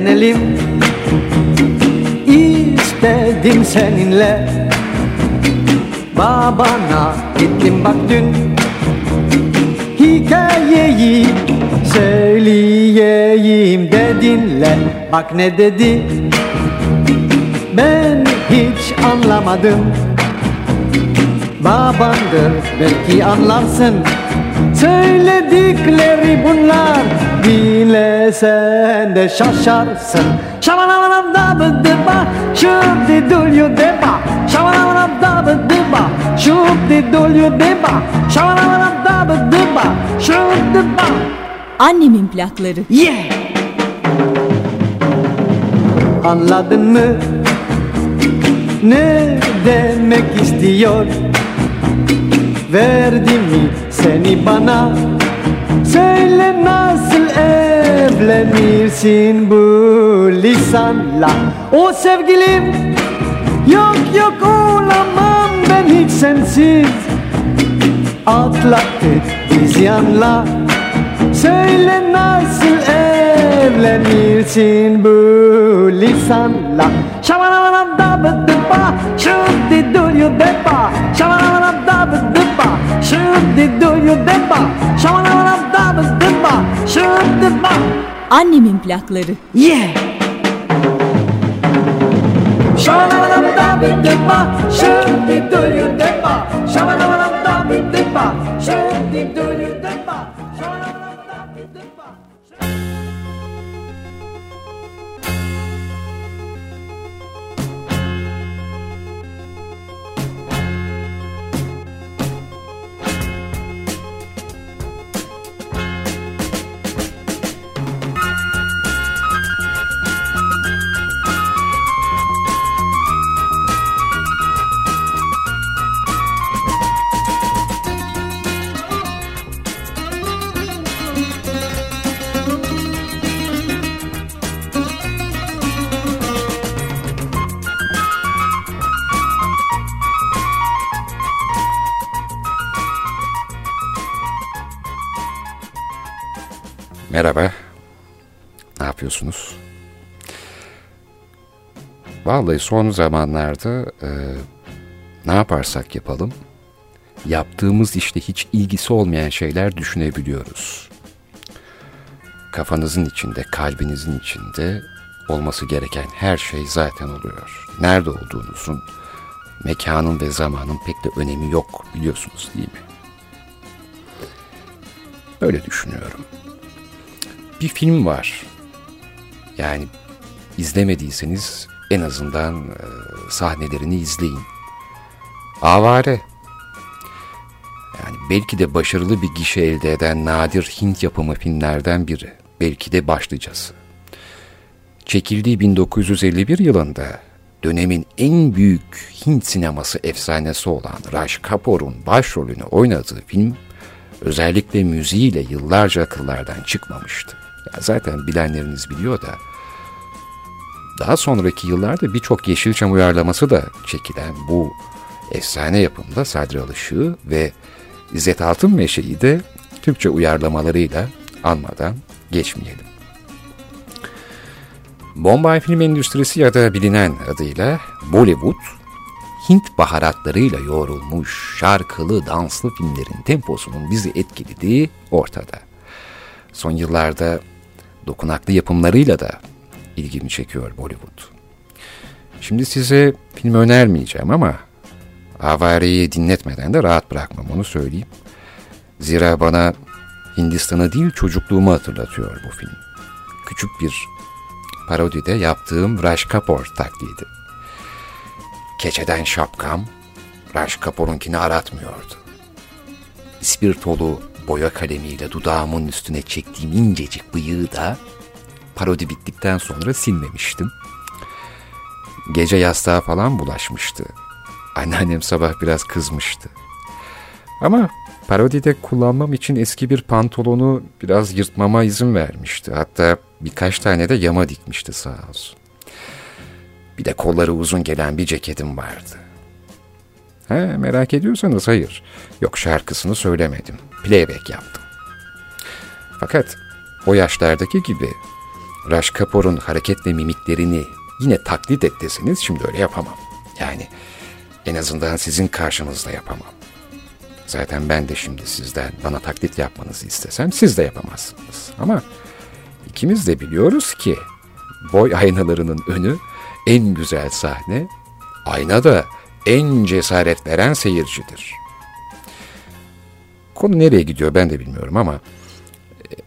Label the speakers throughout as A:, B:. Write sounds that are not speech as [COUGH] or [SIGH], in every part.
A: evlenelim İstedim seninle. Babana gittim bak dün. Hikayeyi söyleyeyim de dinle. Bak ne dedi? Ben hiç anlamadım. Babandır belki anlarsın Söyledikleri bunlar Dile sen de şaşarsın Şamanam da bıdıba Şubdi dulyu deba Şamanam da bıdıba Şubdi dulyu deba Şamanam da bıdıba Şubdi ba
B: Annemin plakları.
A: Yeah! Anladın mı? Ne demek istiyor? Verdi mi seni bana? Söyle nasıl evlenirsin bu lisanla? O sevgilim Yok yok olamam ben hiç sensiz Atlattık isyanla Söyle nasıl evlenirsin bu lisanla Şamanam da bıdıba Şubdi duyu deba Şamanam da bıdıba Şubdi duyu deba Şamanam da bıdıba Şubdi ba
B: Annemin plakları.
A: Yeah! Şamanam da bıdıba Şubdi duyu deba Şamanam da bıdıba Şubdi duyu deba
C: Merhaba. Ne yapıyorsunuz? Vallahi son zamanlarda e, ne yaparsak yapalım yaptığımız işte hiç ilgisi olmayan şeyler düşünebiliyoruz. Kafanızın içinde, kalbinizin içinde olması gereken her şey zaten oluyor. Nerede olduğunuzun, mekanın ve zamanın pek de önemi yok biliyorsunuz değil mi? Öyle düşünüyorum bir film var. Yani izlemediyseniz en azından e, sahnelerini izleyin. Avare. Yani belki de başarılı bir gişe elde eden nadir Hint yapımı filmlerden biri. Belki de başlıcası. Çekildiği 1951 yılında dönemin en büyük Hint sineması efsanesi olan Raj Kapoor'un başrolünü oynadığı film özellikle müziğiyle yıllarca akıllardan çıkmamıştı. Ya zaten bilenleriniz biliyor da daha sonraki yıllarda birçok Yeşilçam uyarlaması da çekilen bu efsane yapımda Sadri Alışığı ve İzzet Altınmeşe'yi de Türkçe uyarlamalarıyla anmadan geçmeyelim. Bombay film endüstrisi ya da bilinen adıyla Bollywood, Hint baharatlarıyla yoğrulmuş şarkılı danslı filmlerin temposunun bizi etkilediği ortada. Son yıllarda dokunaklı yapımlarıyla da ilgimi çekiyor Bollywood. Şimdi size film önermeyeceğim ama Avare'yi dinletmeden de rahat bırakmam onu söyleyeyim. Zira bana Hindistan'ı değil çocukluğumu hatırlatıyor bu film. Küçük bir parodide yaptığım Raj Kapoor taklidi. Keçeden şapkam Raj Kapoor'unkini aratmıyordu. İspirtolu boya kalemiyle dudağımın üstüne çektiğim incecik bıyığı da parodi bittikten sonra silmemiştim. Gece yastığa falan bulaşmıştı. Anneannem sabah biraz kızmıştı. Ama parodide kullanmam için eski bir pantolonu biraz yırtmama izin vermişti. Hatta birkaç tane de yama dikmişti sağ olsun. Bir de kolları uzun gelen bir ceketim vardı. He, merak ediyorsanız hayır. Yok şarkısını söylemedim. Playback yaptım. Fakat o yaşlardaki gibi Raj Kapoor'un hareket ve mimiklerini yine taklit et deseniz şimdi öyle yapamam. Yani en azından sizin karşınızda yapamam. Zaten ben de şimdi sizden bana taklit yapmanızı istesem siz de yapamazsınız. Ama ikimiz de biliyoruz ki boy aynalarının önü en güzel sahne, ayna da en cesaret veren seyircidir. Konu nereye gidiyor ben de bilmiyorum ama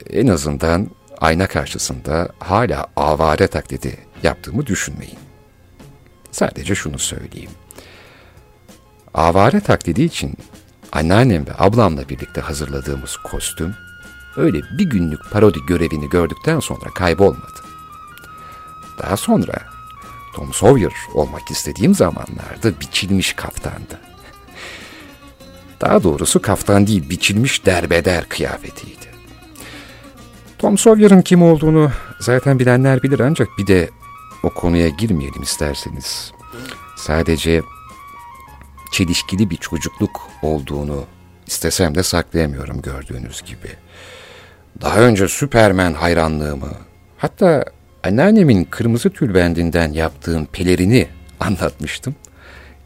C: en azından ayna karşısında hala avare taklidi yaptığımı düşünmeyin. Sadece şunu söyleyeyim. Avare taklidi için anneannem ve ablamla birlikte hazırladığımız kostüm öyle bir günlük parodi görevini gördükten sonra kaybolmadı. Daha sonra Tom Sawyer olmak istediğim zamanlarda biçilmiş kaftandı. Daha doğrusu kaftan değil biçilmiş derbeder kıyafetiydi. Tom Sawyer'ın kim olduğunu zaten bilenler bilir ancak bir de o konuya girmeyelim isterseniz. Sadece çelişkili bir çocukluk olduğunu istesem de saklayamıyorum gördüğünüz gibi. Daha önce Süpermen hayranlığımı, hatta anneannemin kırmızı tülbendinden yaptığım pelerini anlatmıştım.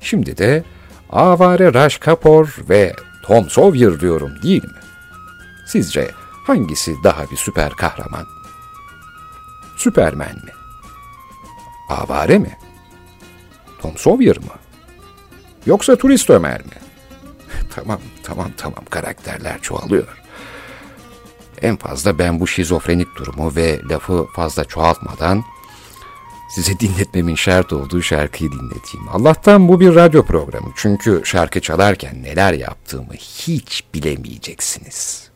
C: Şimdi de Avare Raj Kapoor ve Tom Sawyer diyorum değil mi? Sizce hangisi daha bir süper kahraman? Süpermen mi? Avare mi? Tom Sawyer mı? Yoksa turist Ömer mi? [LAUGHS] tamam, tamam, tamam karakterler çoğalıyor. En fazla ben bu şizofrenik durumu ve lafı fazla çoğaltmadan size dinletmemin şart olduğu şarkıyı dinleteyim. Allah'tan bu bir radyo programı. Çünkü şarkı çalarken neler yaptığımı hiç bilemeyeceksiniz.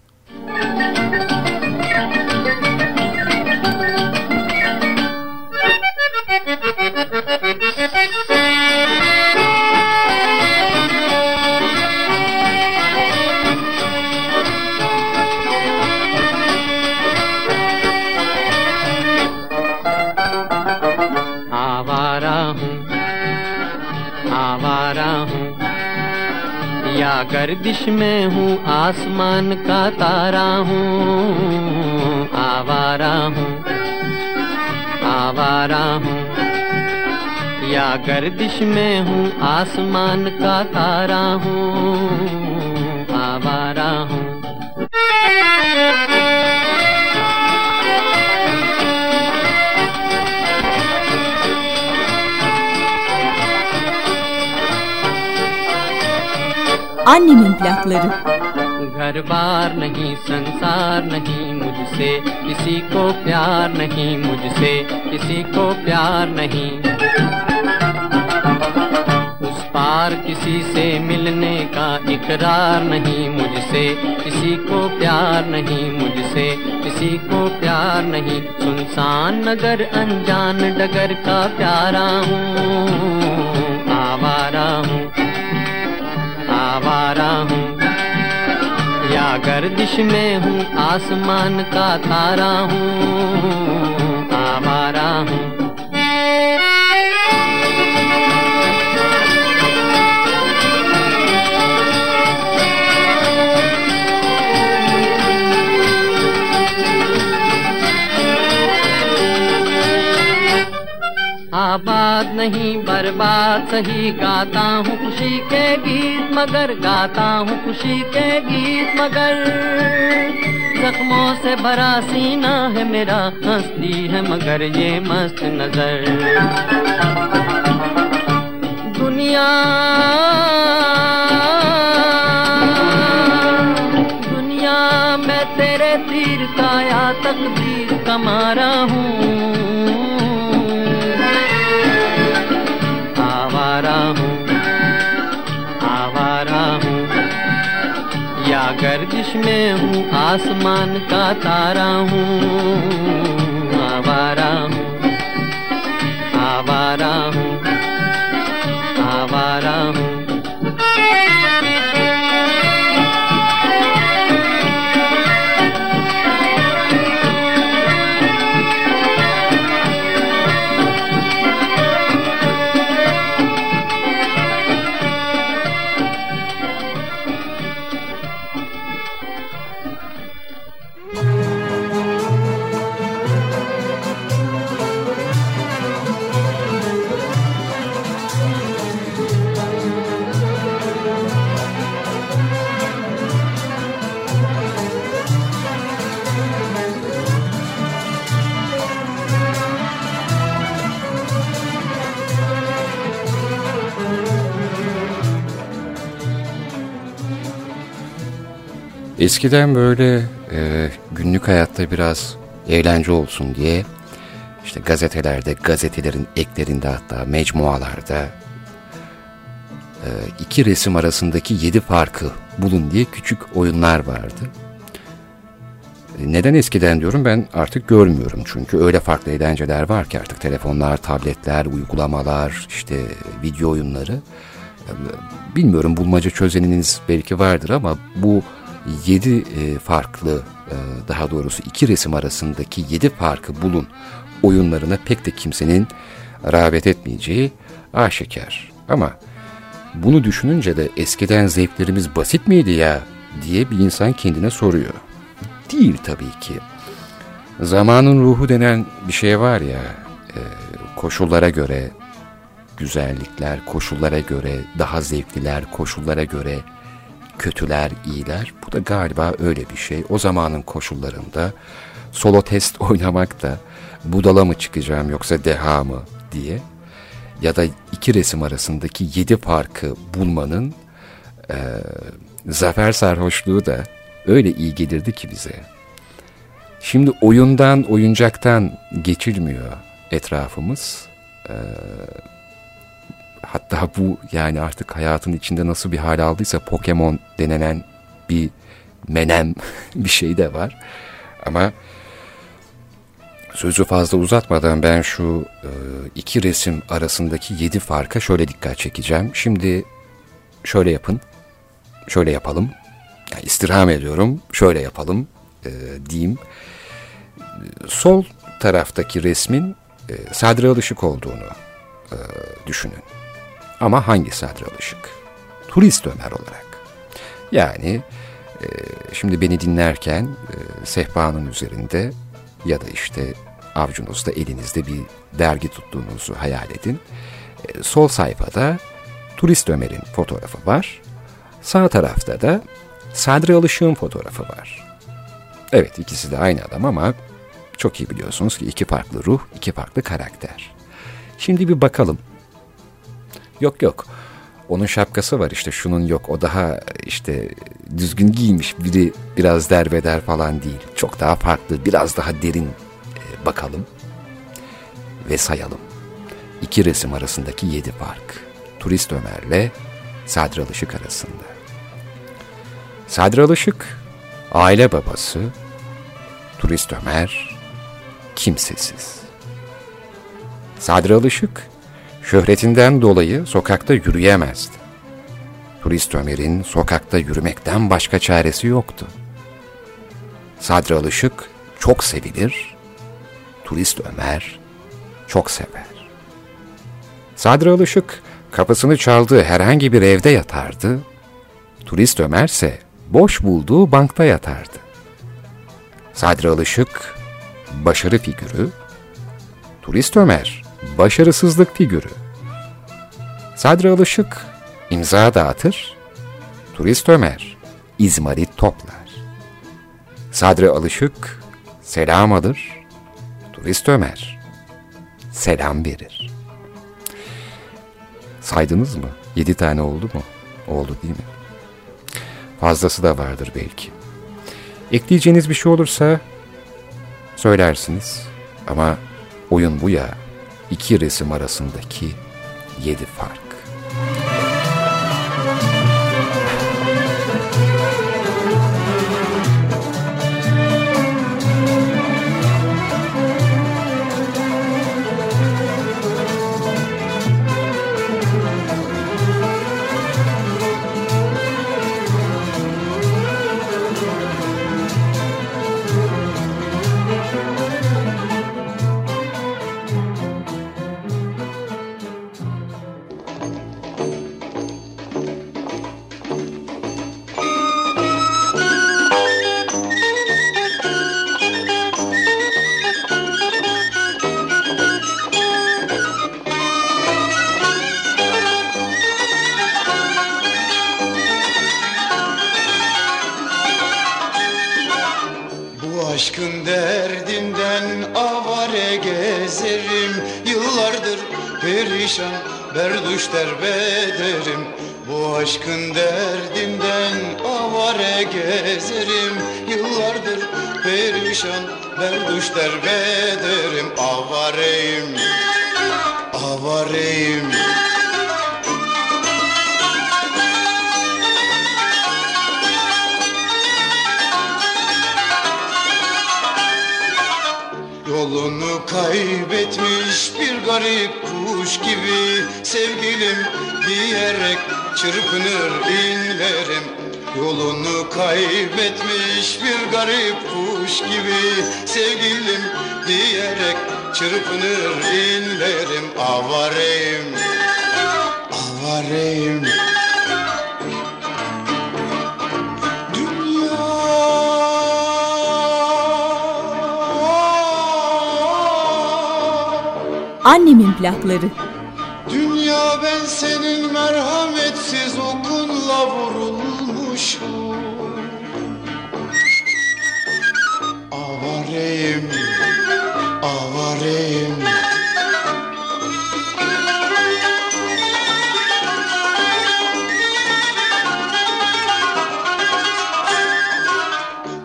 D: गर्दिश में हूँ, आसमान का तारा हूँ, आवारा हूँ आवारा हूँ। या गर्दिश में हूँ, आसमान का तारा हूँ, आवारा हूँ।
B: Annemin plakları.
D: घर बार नहीं संसार नहीं मुझसे किसी को प्यार नहीं मुझसे किसी को प्यार नहीं उस पार किसी से मिलने का इकरार नहीं मुझसे किसी को प्यार नहीं मुझसे किसी को प्यार नहीं सुनसान नगर अनजान डगर का प्यारा हूँ गर्दिश में हूँ आसमान का तारा हूँ आवारा हूँ। आबाद नहीं, बर्बाद सही गाता हूँ खुशी के गीत, मगर गाता हूँ खुशी के गीत, मगर। जख्मों से भरा सीना है मेरा, हंसती है मगर ये मस्त नज़र। दुनिया दुनिया मैं तेरे तीर का या कमा रहा हूँ। गर्दिश में हूँ आसमान का तारा हूँ।
C: Eskiden böyle e, günlük hayatta biraz eğlence olsun diye işte gazetelerde, gazetelerin eklerinde hatta mecmualarda e, iki resim arasındaki yedi farkı bulun diye küçük oyunlar vardı. E, neden eskiden diyorum ben artık görmüyorum çünkü öyle farklı eğlenceler var ki artık telefonlar, tabletler, uygulamalar, işte video oyunları. E, bilmiyorum bulmaca çözeniniz belki vardır ama bu yedi e, farklı daha doğrusu iki resim arasındaki yedi farkı bulun oyunlarına pek de kimsenin rağbet etmeyeceği aşikar. Ama bunu düşününce de eskiden zevklerimiz basit miydi ya diye bir insan kendine soruyor. Değil tabii ki. Zamanın ruhu denen bir şey var ya, e, koşullara göre güzellikler, koşullara göre daha zevkliler, koşullara göre kötüler, iyiler. Bu da galiba öyle bir şey. O zamanın koşullarında solo test [LAUGHS] oynamak da budala mı çıkacağım yoksa deha mı diye ya da iki resim arasındaki yedi farkı bulmanın e, zafer sarhoşluğu da öyle iyi gelirdi ki bize. Şimdi oyundan, oyuncaktan geçilmiyor etrafımız. E, hatta bu yani artık hayatın içinde nasıl bir hal aldıysa Pokemon denenen bir menem [LAUGHS] bir şey de var. Ama Sözü fazla uzatmadan ben şu e, iki resim arasındaki yedi farka şöyle dikkat çekeceğim. Şimdi şöyle yapın, şöyle yapalım. Yani istirham ediyorum, şöyle yapalım e, diyeyim. Sol taraftaki resmin e, Sadri Alışık olduğunu e, düşünün. Ama hangi Sadri Alışık? Turist Ömer olarak. Yani e, şimdi beni dinlerken e, sehpanın üzerinde ya da işte avcunuzda elinizde bir dergi tuttuğunuzu hayal edin. E, sol sayfada Turist Ömer'in fotoğrafı var. Sağ tarafta da Sadri Alışık'ın fotoğrafı var. Evet ikisi de aynı adam ama çok iyi biliyorsunuz ki iki farklı ruh, iki farklı karakter. Şimdi bir bakalım. Yok yok. Onun şapkası var işte şunun yok. O daha işte düzgün giymiş biri biraz derbeder falan değil. Çok daha farklı, biraz daha derin e, bakalım ve sayalım. İki resim arasındaki yedi fark. Turist Ömer'le Sadri Alışık arasında. Sadri Alışık, aile babası, Turist Ömer, kimsesiz. Sadri Alışık, şöhretinden dolayı sokakta yürüyemezdi. Turist Ömer'in sokakta yürümekten başka çaresi yoktu. Sadri Alışık çok sevilir, Turist Ömer çok sever. Sadri Alışık kapısını çaldığı herhangi bir evde yatardı, Turist Ömer ise boş bulduğu bankta yatardı. Sadri Alışık başarı figürü, Turist Ömer başarısızlık figürü. Sadri Alışık imza dağıtır, Turist Ömer izmarit toplar. Sadri Alışık selam alır, Turist Ömer selam verir. Saydınız mı? Yedi tane oldu mu? Oldu değil mi? Fazlası da vardır belki. Ekleyeceğiniz bir şey olursa söylersiniz. Ama oyun bu ya, iki resim arasındaki yedi fark.
E: Bye. Çırpınır inlerim Yolunu kaybetmiş bir garip kuş gibi Sevgilim diyerek çırpınır inlerim Avareyim, avareyim.
B: Annemin plakları.
E: Dünya ben senin merhametsiz okunla vurulmuşum Avareyim, avareyim.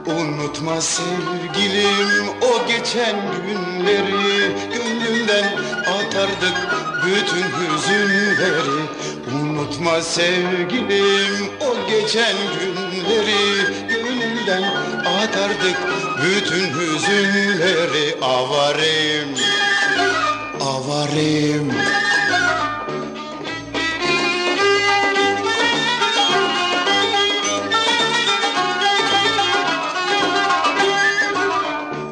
E: Unutma sevgilim o geçen günleri. Gönlümden atardık bütün hüzünleri Unutma sevgilim o geçen günleri. Gönlümden atardık bütün hüzünleri. Avareyim, avareyim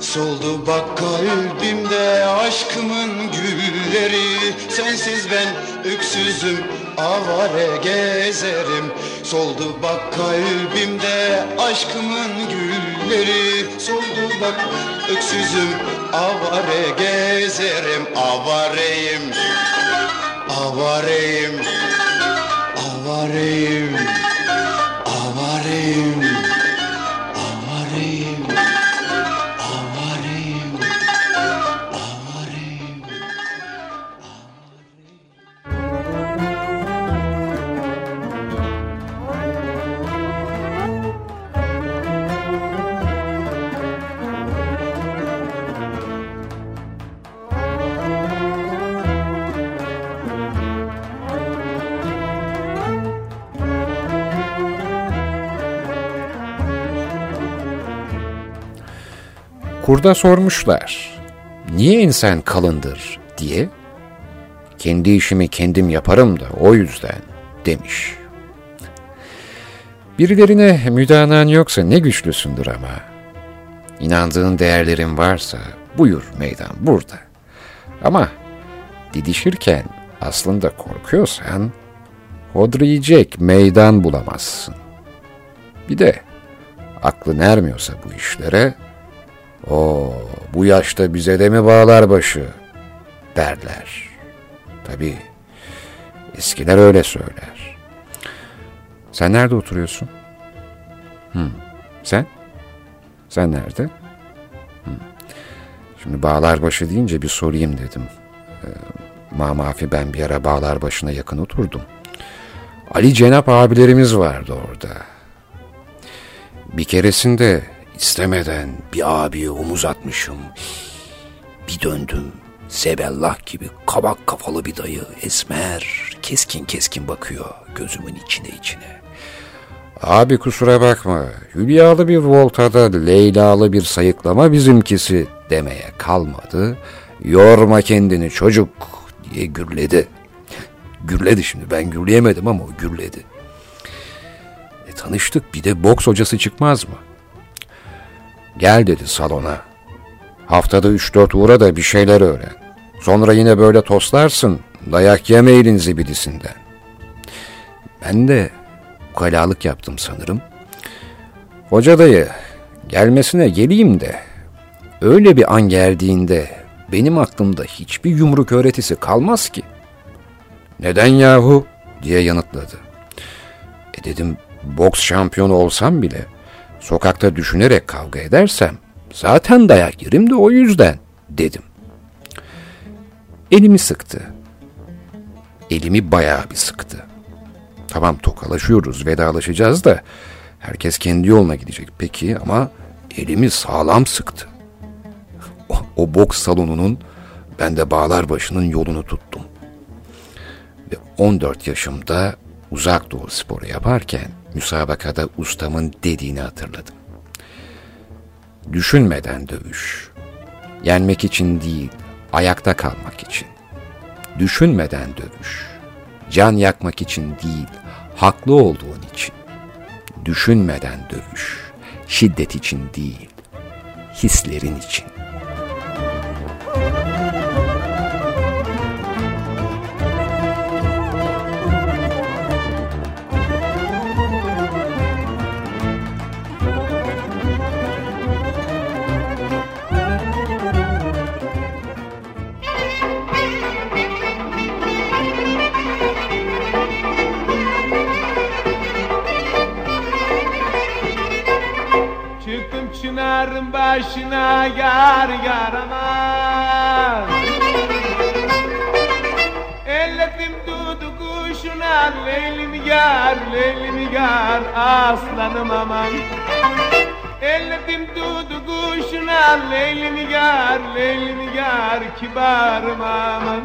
E: Soldu bak kalbimde aşkımın gülleri. Sensiz ben öksüzüm avare gezerim. Soldu bak kalbimde aşkımın gülleri. Soldu bak öksüzüm avare gezerim. Avareyim, avareyim, avareyim, avareyim, avareyim
C: Kurda sormuşlar. Niye insan kalındır diye. Kendi işimi kendim yaparım da o yüzden demiş. Birilerine müdahalan yoksa ne güçlüsündür ama. İnandığın değerlerin varsa buyur meydan burada. Ama didişirken aslında korkuyorsan hodriyecek meydan bulamazsın. Bir de aklın ermiyorsa bu işlere o bu yaşta bize de mi bağlar başı derler. Tabii eskiler öyle söyler. Sen nerede oturuyorsun? Hı. Sen? Sen nerede? Hı. Şimdi bağlar başı deyince bir sorayım dedim. Ee, Mamafi ben bir ara bağlar başına yakın oturdum. Ali Cenap abilerimiz vardı orada. Bir keresinde istemeden bir abiye omuz atmışım. Bir döndüm. Zebellah gibi kabak kafalı bir dayı esmer keskin keskin bakıyor gözümün içine içine. Abi kusura bakma Hülyalı bir voltada Leyla'lı bir sayıklama bizimkisi demeye kalmadı. Yorma kendini çocuk diye gürledi. Gürledi şimdi ben gürleyemedim ama o gürledi. E, tanıştık bir de boks hocası çıkmaz mı? Gel dedi salona. Haftada üç dört uğra da bir şeyler öğren. Sonra yine böyle toslarsın. Dayak yemeyin zibidisinden. Ben de ukalalık yaptım sanırım. Hoca dayı gelmesine geleyim de öyle bir an geldiğinde benim aklımda hiçbir yumruk öğretisi kalmaz ki. Neden yahu diye yanıtladı. E dedim boks şampiyonu olsam bile sokakta düşünerek kavga edersem zaten dayak yerim de o yüzden dedim. Elimi sıktı. Elimi bayağı bir sıktı. Tamam tokalaşıyoruz, vedalaşacağız da herkes kendi yoluna gidecek. Peki ama elimi sağlam sıktı. O, o boks salonunun ben de bağlar başının yolunu tuttum. Ve 14 yaşımda uzak doğu sporu yaparken müsabakada ustamın dediğini hatırladım. Düşünmeden dövüş. Yenmek için değil, ayakta kalmak için. Düşünmeden dövüş. Can yakmak için değil, haklı olduğun için. Düşünmeden dövüş. Şiddet için değil, hislerin için.
F: Yar yar aman Elledim dudu kuşuna leylim yar leylim yar aslanım aman. Elledim dudu kuşuna leylim yar leylim yar kibarım aman.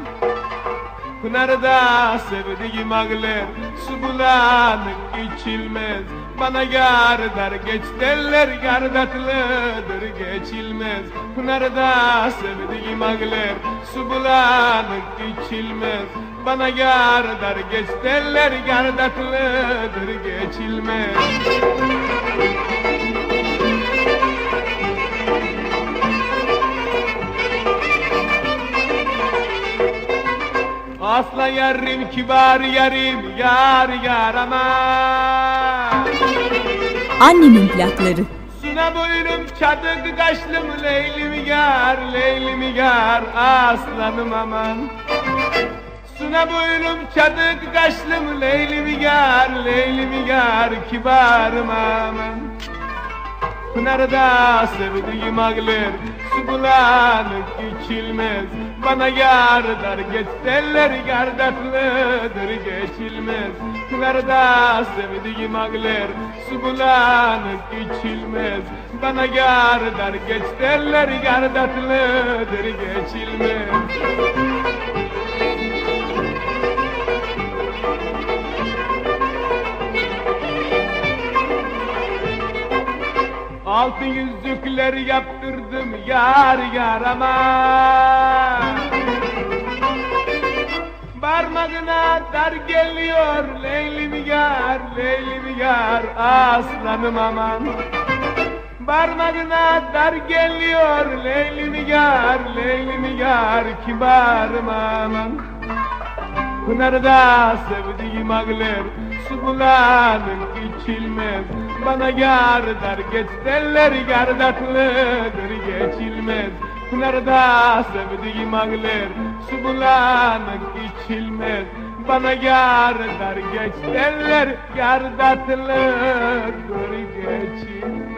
F: Pınarda sevdiğim ağlar Su bulanık içilmez Bana yar dar geç derler Gardatlıdır geçilmez. Pınarda sevdiğim ağlar Su bulanık içilmez. Bana yar dar geç derler Gardatlıdır geçilmez. Asla yarim kibar yarim yar yar aman
B: Annemin plakları.
F: Suna boylum çadık kaşlım leylim yar leylim yar? Aslanım aman. Suna boylum çadık kaşlım leylim yar leylim yar? Kibarım aman. Pınarda sevdiğim ağlar Su bulanık içilmez. Bana yar dar geç derler Gardatlıdır geçilmez Pınarda sevdiğim ağlar Su bulanık içilmez Bana yar dar geç derler Gardatlıdır geçilmez. Altın yüzükler yaptırdım yar yar ama Parmağına dar geliyor Leylim yar, Leylim yar Aslanım aman. Parmağına dar geliyor Leylim yar, Leylim yar Kibarım aman. Pınarda sevdiğim ağlar Su bulanık içilmez. Bana yar dar geç derler Gardatlıdır geçilmez. Pınarda sevdiğim ağlar Su bulanık içilmez. Bana yar dar geç derler Gardatlıdır geçilmez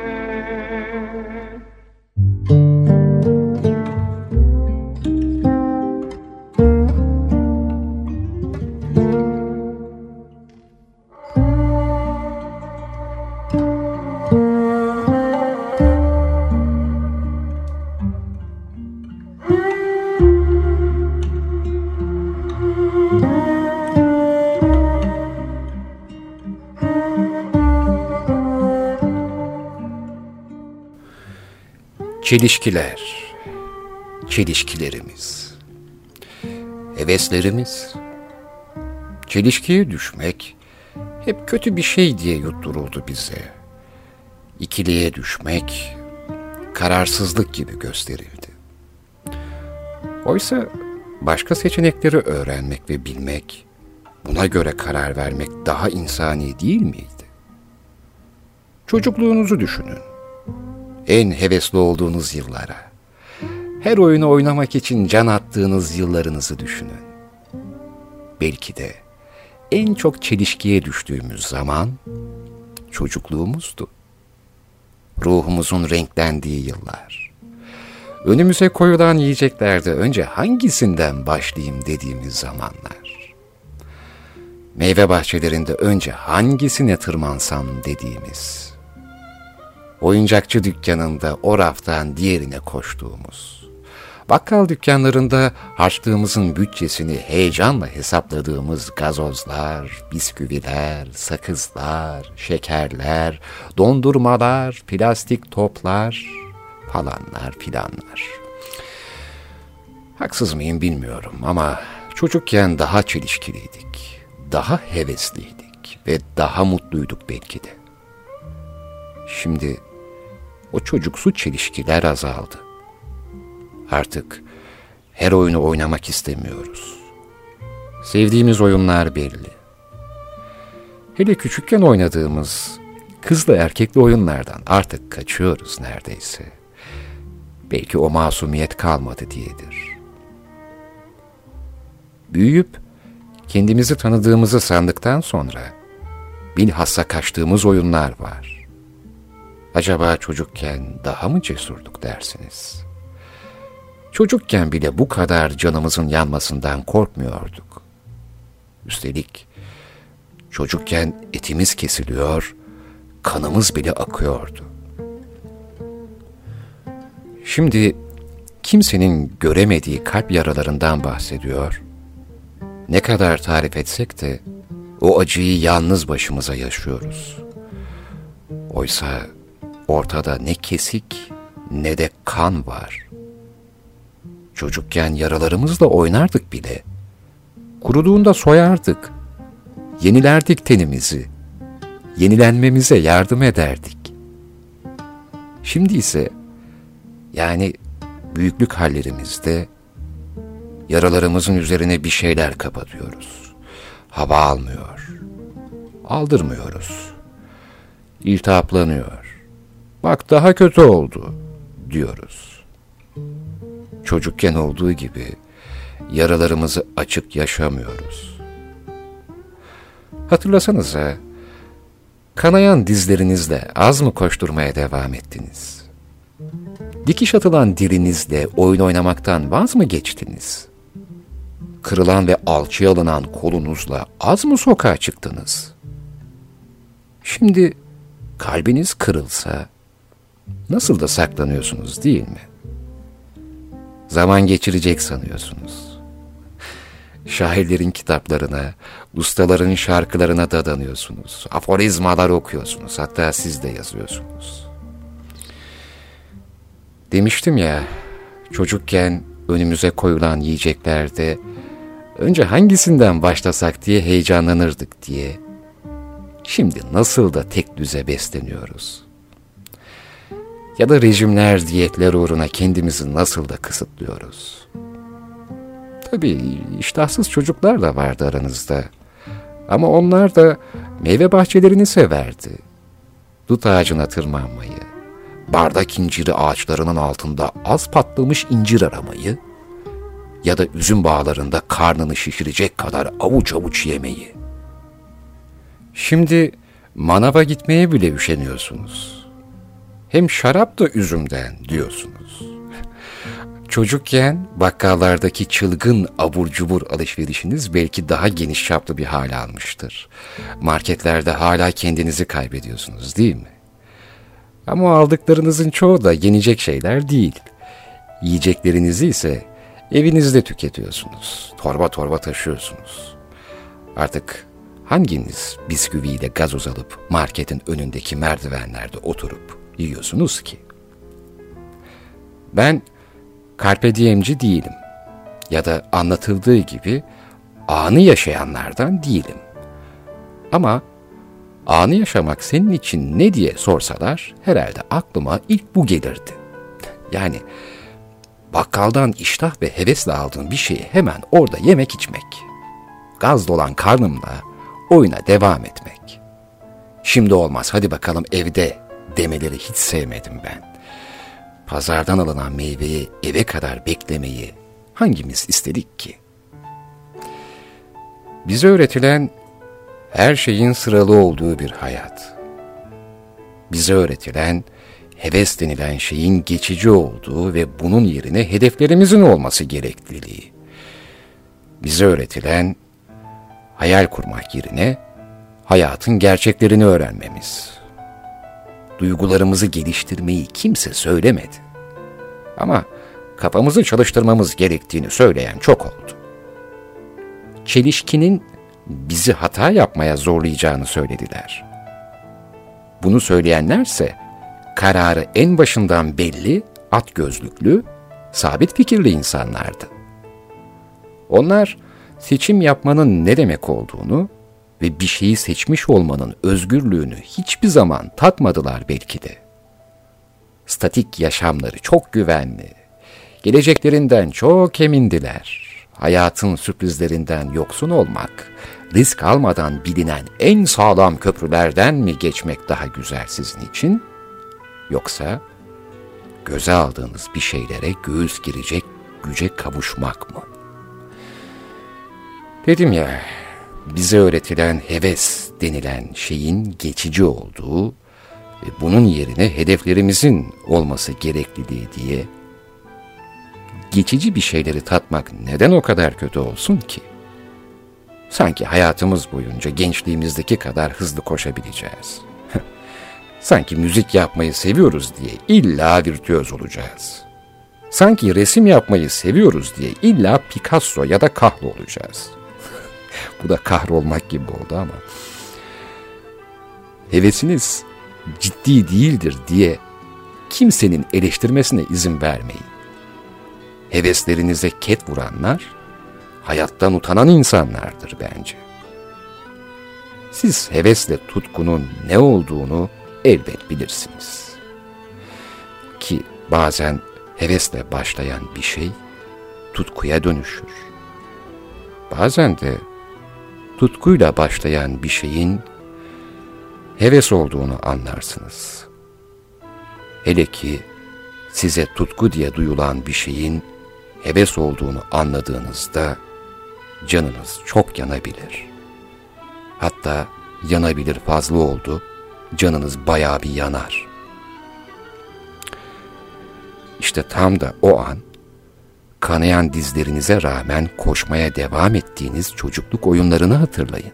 C: Çelişkiler, çelişkilerimiz, heveslerimiz, çelişkiye düşmek hep kötü bir şey diye yutturuldu bize. İkiliye düşmek, kararsızlık gibi gösterildi. Oysa başka seçenekleri öğrenmek ve bilmek, buna göre karar vermek daha insani değil miydi? Çocukluğunuzu düşünün en hevesli olduğunuz yıllara, her oyunu oynamak için can attığınız yıllarınızı düşünün. Belki de en çok çelişkiye düştüğümüz zaman çocukluğumuzdu. Ruhumuzun renklendiği yıllar. Önümüze koyulan yiyeceklerde önce hangisinden başlayayım dediğimiz zamanlar. meyve bahçelerinde önce hangisine tırmansam dediğimiz, oyuncakçı dükkanında o raftan diğerine koştuğumuz, bakkal dükkanlarında harçlığımızın bütçesini heyecanla hesapladığımız gazozlar, bisküviler, sakızlar, şekerler, dondurmalar, plastik toplar falanlar filanlar. Haksız mıyım bilmiyorum ama çocukken daha çelişkiliydik, daha hevesliydik ve daha mutluyduk belki de. Şimdi o çocuksu çelişkiler azaldı. Artık her oyunu oynamak istemiyoruz. Sevdiğimiz oyunlar belli. Hele küçükken oynadığımız kızla erkekli oyunlardan artık kaçıyoruz neredeyse. Belki o masumiyet kalmadı diyedir. Büyüyüp kendimizi tanıdığımızı sandıktan sonra bilhassa kaçtığımız oyunlar var. Acaba çocukken daha mı cesurduk dersiniz? Çocukken bile bu kadar canımızın yanmasından korkmuyorduk. Üstelik çocukken etimiz kesiliyor, kanımız bile akıyordu. Şimdi kimsenin göremediği kalp yaralarından bahsediyor. Ne kadar tarif etsek de o acıyı yalnız başımıza yaşıyoruz. Oysa ortada ne kesik ne de kan var. Çocukken yaralarımızla oynardık bile. Kuruduğunda soyardık. Yenilerdik tenimizi. Yenilenmemize yardım ederdik. Şimdi ise yani büyüklük hallerimizde yaralarımızın üzerine bir şeyler kapatıyoruz. Hava almıyor. Aldırmıyoruz. İltihaplanıyor. Bak daha kötü oldu diyoruz. Çocukken olduğu gibi yaralarımızı açık yaşamıyoruz. Hatırlasanıza, kanayan dizlerinizle az mı koşturmaya devam ettiniz? Dikiş atılan dilinizle oyun oynamaktan vaz mı geçtiniz? Kırılan ve alçıya alınan kolunuzla az mı sokağa çıktınız? Şimdi kalbiniz kırılsa nasıl da saklanıyorsunuz değil mi? Zaman geçirecek sanıyorsunuz. Şairlerin kitaplarına, ustaların şarkılarına dadanıyorsunuz. Aforizmalar okuyorsunuz. Hatta siz de yazıyorsunuz. Demiştim ya, çocukken önümüze koyulan yiyeceklerde önce hangisinden başlasak diye heyecanlanırdık diye. Şimdi nasıl da tek düze besleniyoruz. Ya da rejimler, diyetler uğruna kendimizi nasıl da kısıtlıyoruz. Tabii iştahsız çocuklar da vardı aranızda. Ama onlar da meyve bahçelerini severdi. Dut ağacına tırmanmayı, bardak inciri ağaçlarının altında az patlamış incir aramayı ya da üzüm bağlarında karnını şişirecek kadar avuç avuç yemeyi. Şimdi manava gitmeye bile üşeniyorsunuz. Hem şarap da üzümden diyorsunuz. Çocukken bakkallardaki çılgın abur cubur alışverişiniz belki daha geniş çaplı bir hale almıştır. Marketlerde hala kendinizi kaybediyorsunuz değil mi? Ama aldıklarınızın çoğu da yenecek şeyler değil. Yiyeceklerinizi ise evinizde tüketiyorsunuz. Torba torba taşıyorsunuz. Artık hanginiz bisküviyle gazoz alıp marketin önündeki merdivenlerde oturup yiyorsunuz ki? Ben carpe diemci değilim. Ya da anlatıldığı gibi anı yaşayanlardan değilim. Ama anı yaşamak senin için ne diye sorsalar herhalde aklıma ilk bu gelirdi. Yani bakkaldan iştah ve hevesle aldığın bir şeyi hemen orada yemek içmek. Gaz dolan karnımla oyuna devam etmek. Şimdi olmaz hadi bakalım evde demeleri hiç sevmedim ben. Pazardan alınan meyveyi eve kadar beklemeyi hangimiz istedik ki? Bize öğretilen her şeyin sıralı olduğu bir hayat. Bize öğretilen heves denilen şeyin geçici olduğu ve bunun yerine hedeflerimizin olması gerekliliği. Bize öğretilen hayal kurmak yerine hayatın gerçeklerini öğrenmemiz. Duygularımızı geliştirmeyi kimse söylemedi. Ama kafamızı çalıştırmamız gerektiğini söyleyen çok oldu. Çelişkinin bizi hata yapmaya zorlayacağını söylediler. Bunu söyleyenlerse kararı en başından belli, at gözlüklü, sabit fikirli insanlardı. Onlar seçim yapmanın ne demek olduğunu ve bir şeyi seçmiş olmanın özgürlüğünü hiçbir zaman tatmadılar belki de. Statik yaşamları çok güvenli, geleceklerinden çok emindiler. Hayatın sürprizlerinden yoksun olmak, risk almadan bilinen en sağlam köprülerden mi geçmek daha güzel sizin için? Yoksa göze aldığınız bir şeylere göğüs girecek güce kavuşmak mı? Dedim ya, bize öğretilen heves denilen şeyin geçici olduğu ve bunun yerine hedeflerimizin olması gerekliliği diye geçici bir şeyleri tatmak neden o kadar kötü olsun ki? Sanki hayatımız boyunca gençliğimizdeki kadar hızlı koşabileceğiz. [LAUGHS] Sanki müzik yapmayı seviyoruz diye illa virtüöz olacağız. Sanki resim yapmayı seviyoruz diye illa Picasso ya da Kahlo olacağız. Bu da kahrolmak gibi oldu ama. Hevesiniz ciddi değildir diye kimsenin eleştirmesine izin vermeyin. Heveslerinize ket vuranlar hayattan utanan insanlardır bence. Siz hevesle tutkunun ne olduğunu elbet bilirsiniz. Ki bazen hevesle başlayan bir şey tutkuya dönüşür. Bazen de tutkuyla başlayan bir şeyin heves olduğunu anlarsınız. Hele ki size tutku diye duyulan bir şeyin heves olduğunu anladığınızda canınız çok yanabilir. Hatta yanabilir fazla oldu, canınız bayağı bir yanar. İşte tam da o an kanayan dizlerinize rağmen koşmaya devam ettiğiniz çocukluk oyunlarını hatırlayın.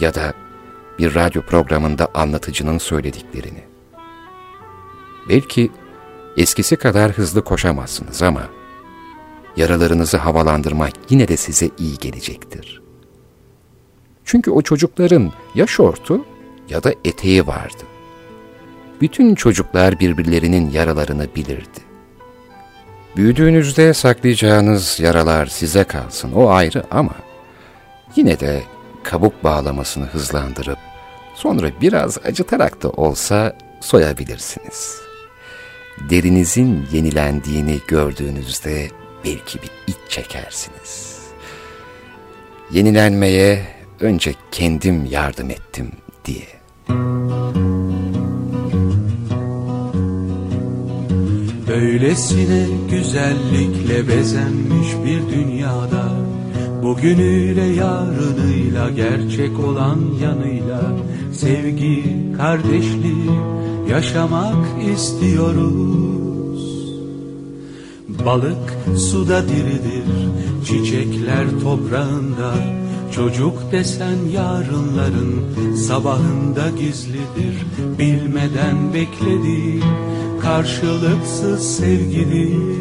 C: Ya da bir radyo programında anlatıcının söylediklerini. Belki eskisi kadar hızlı koşamazsınız ama yaralarınızı havalandırmak yine de size iyi gelecektir. Çünkü o çocukların ya şortu ya da eteği vardı. Bütün çocuklar birbirlerinin yaralarını bilirdi. Büyüdüğünüzde saklayacağınız yaralar size kalsın o ayrı ama yine de kabuk bağlamasını hızlandırıp sonra biraz acıtarak da olsa soyabilirsiniz. Derinizin yenilendiğini gördüğünüzde belki bir iç çekersiniz. Yenilenmeye önce kendim yardım ettim diye.
G: Böylesine güzellikle bezenmiş bir dünyada Bugünüyle yarınıyla gerçek olan yanıyla Sevgi, kardeşliği yaşamak istiyoruz. Balık suda diridir, çiçekler toprağında Çocuk desen yarınların sabahında gizlidir Bilmeden beklediği karşılıksız sevgidir.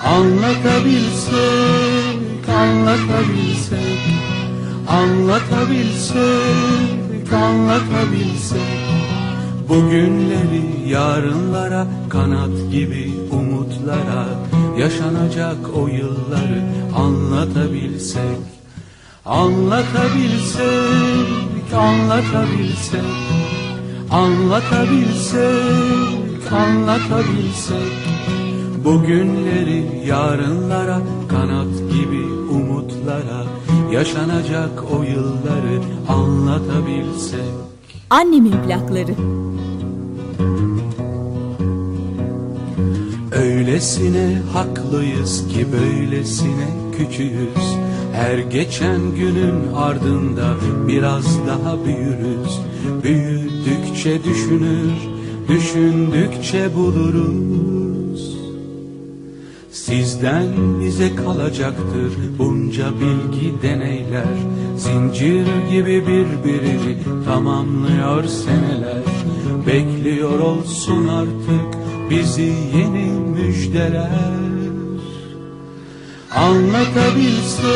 G: Anlatabilsek, anlatabilsek Anlatabilsek, anlatabilsek. Bugünleri yarınlara kanat gibi umutlara Yaşanacak o yılları anlatabilsek Anlatabilsek, anlatabilsek Anlatabilsek, anlatabilsek. Bugünleri yarınlara kanat gibi umutlara Yaşanacak o yılları anlatabilsek.
B: Annemin plakları
G: Öylesine haklıyız ki böylesine küçüğüz. Her geçen günün ardında biraz daha büyürüz. Büyüdükçe düşünür, düşündükçe buluruz. Sizden bize kalacaktır bunca bilgi deneyler. Zincir gibi birbirini tamamlıyor seneler. Bekliyor olsun artık bizi yeni müjdeler. Anlatabilsek,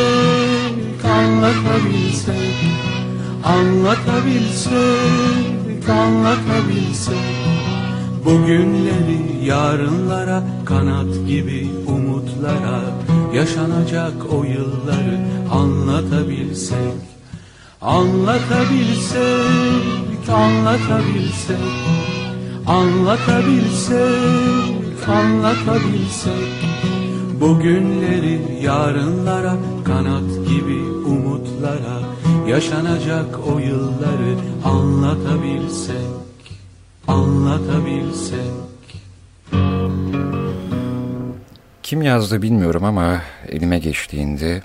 G: anlatabilsek Anlatabilsek, anlatabilsek. Bugünleri yarınlara kanat gibi umutlara Yaşanacak o yılları anlatabilsek. Anlatabilsek, anlatabilsek Anlatabilsek, anlatabilsek Bugünleri yarınlara kanat gibi umutlara Yaşanacak o yılları anlatabilsek Anlatabilsek
C: Kim yazdı bilmiyorum ama elime geçtiğinde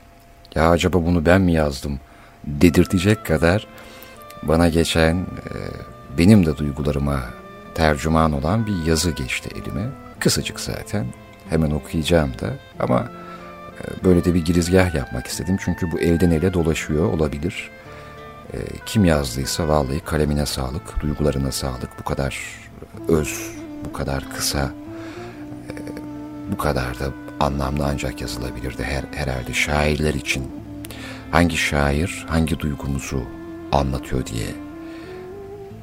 C: ya acaba bunu ben mi yazdım? dedirtecek kadar bana geçen e, benim de duygularıma tercüman olan bir yazı geçti elime. Kısacık zaten hemen okuyacağım da ama e, böyle de bir girizgah yapmak istedim. Çünkü bu elden ele dolaşıyor olabilir. E, kim yazdıysa vallahi kalemine sağlık, duygularına sağlık. Bu kadar öz, bu kadar kısa, e, bu kadar da anlamlı ancak yazılabilirdi her, herhalde şairler için. Hangi şair hangi duygumuzu anlatıyor diye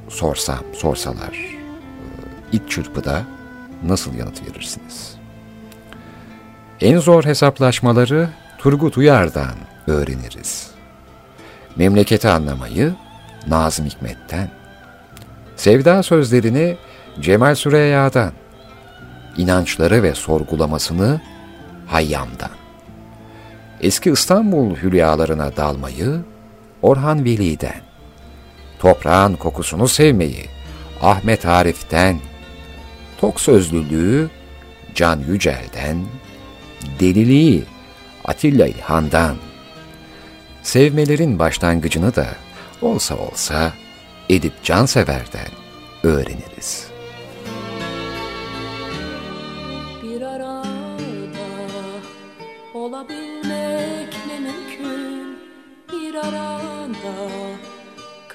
C: sorsam, sorsalar ilk çırpıda nasıl yanıt verirsiniz? En zor hesaplaşmaları Turgut Uyar'dan öğreniriz. Memleketi anlamayı Nazım Hikmet'ten, sevda sözlerini Cemal Süreyya'dan, inançları ve sorgulamasını Hayyam'dan, eski İstanbul hülyalarına dalmayı Orhan Veli'den, toprağın kokusunu sevmeyi Ahmet Arif'ten, tok sözlülüğü Can Yücel'den, deliliği Atilla İlhan'dan, sevmelerin başlangıcını da olsa olsa Edip Cansever'den öğreniriz.
H: Bir arada olabilmek ne mümkün Bir arada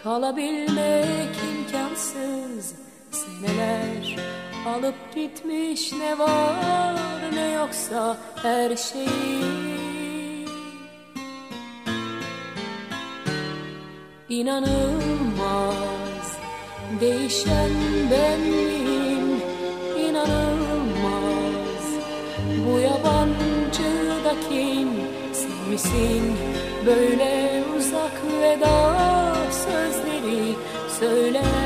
H: kalabilmek imkansız Seneler alıp gitmiş ne var ne yoksa her şeyi. İnanılmaz değişen ben miyim? İnanılmaz bu yabancı da kim? Sen misin? Böyle uzak veda sözleri söyler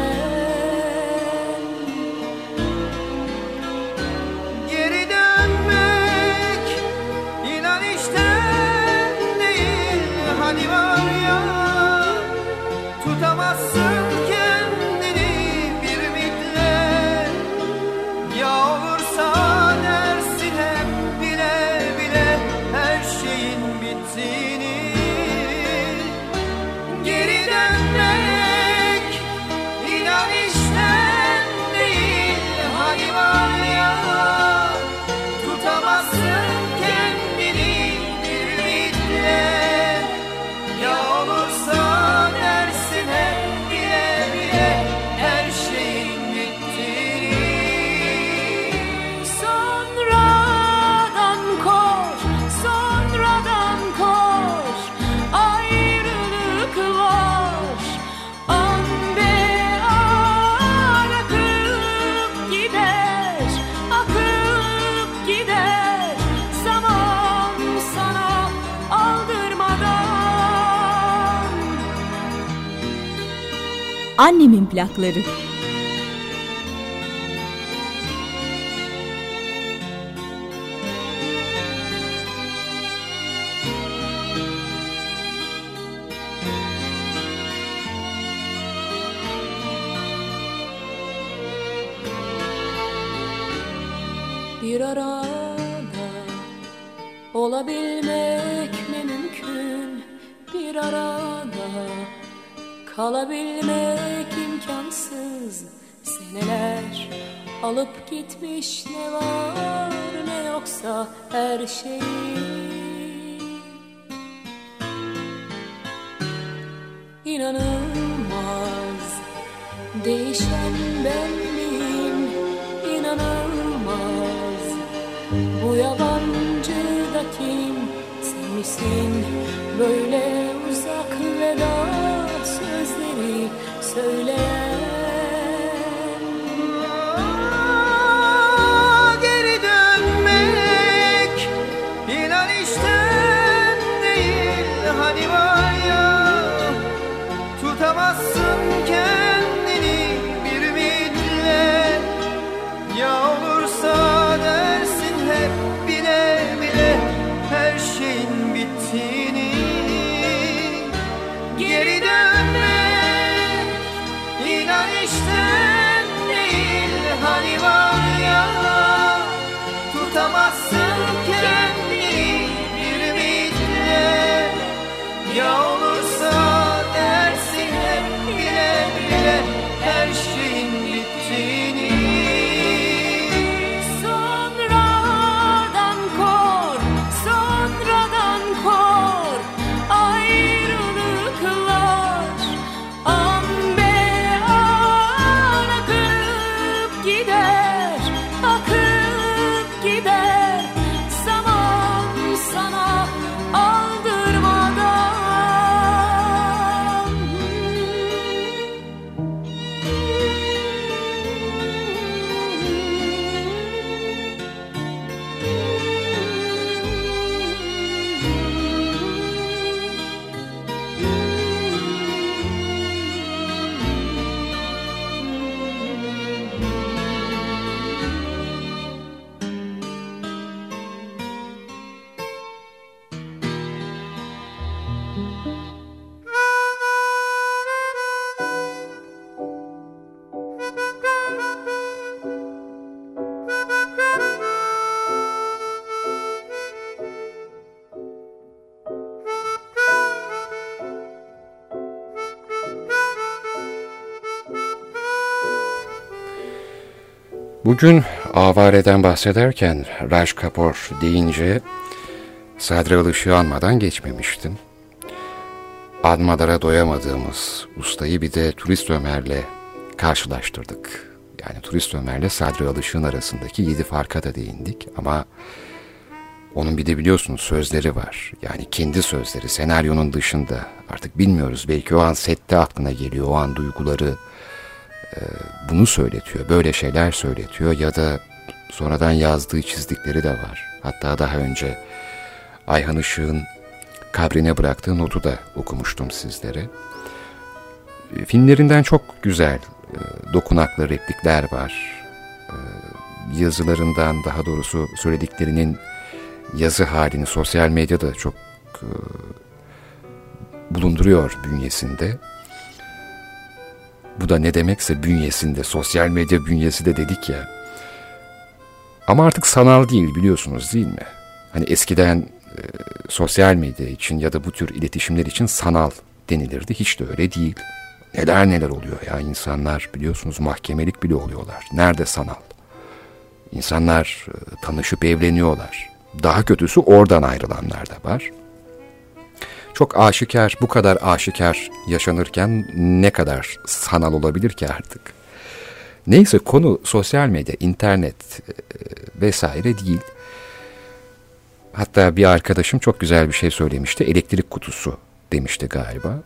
B: Annemin plakları.
H: Bu yabancı da kim Sen misin? Böyle uzak veda sözleri söyleyen
C: Bugün avareden bahsederken Raj Kapoor deyince Sadri Alışık'ı anmadan geçmemiştim. Anmalara doyamadığımız ustayı bir de Turist Ömer'le karşılaştırdık. Yani Turist Ömer'le Sadri Alışık'ın arasındaki yedi farka da değindik ama onun bir de biliyorsunuz sözleri var. Yani kendi sözleri senaryonun dışında. Artık bilmiyoruz belki o an sette aklına geliyor o an duyguları bunu söyletiyor. Böyle şeyler söyletiyor ya da sonradan yazdığı çizdikleri de var. Hatta daha önce Ayhan Işık'ın kabrine bıraktığı notu da okumuştum sizlere. E, Filmlerinden çok güzel e, dokunaklı replikler var. E, Yazılarından daha doğrusu söylediklerinin yazı halini sosyal medyada çok e, bulunduruyor bünyesinde. Bu da ne demekse bünyesinde, sosyal medya bünyesi de dedik ya. Ama artık sanal değil biliyorsunuz değil mi? Hani eskiden e, sosyal medya için ya da bu tür iletişimler için sanal denilirdi. Hiç de öyle değil. Neler neler oluyor ya insanlar biliyorsunuz mahkemelik bile oluyorlar. Nerede sanal? İnsanlar e, tanışıp evleniyorlar. Daha kötüsü oradan ayrılanlar da var. Çok aşikar, bu kadar aşikar yaşanırken ne kadar sanal olabilir ki artık? Neyse konu sosyal medya, internet e, vesaire değil. Hatta bir arkadaşım çok güzel bir şey söylemişti. Elektrik kutusu demişti galiba.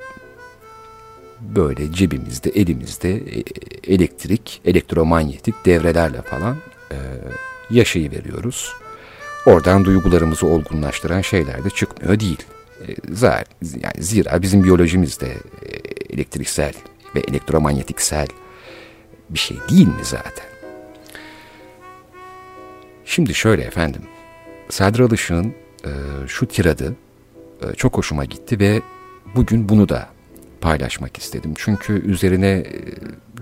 C: Böyle cebimizde, elimizde e, elektrik, elektromanyetik devrelerle falan e, yaşayı veriyoruz. Oradan duygularımızı olgunlaştıran şeyler de çıkmıyor değil. E, zira, bizim biyolojimizde e, elektriksel ve elektromanyetiksel bir şey değil mi zaten? Şimdi şöyle efendim, Sadri Alışık'ın e, şu tiradı çok hoşuma gitti ve bugün bunu da paylaşmak istedim. Çünkü üzerine e,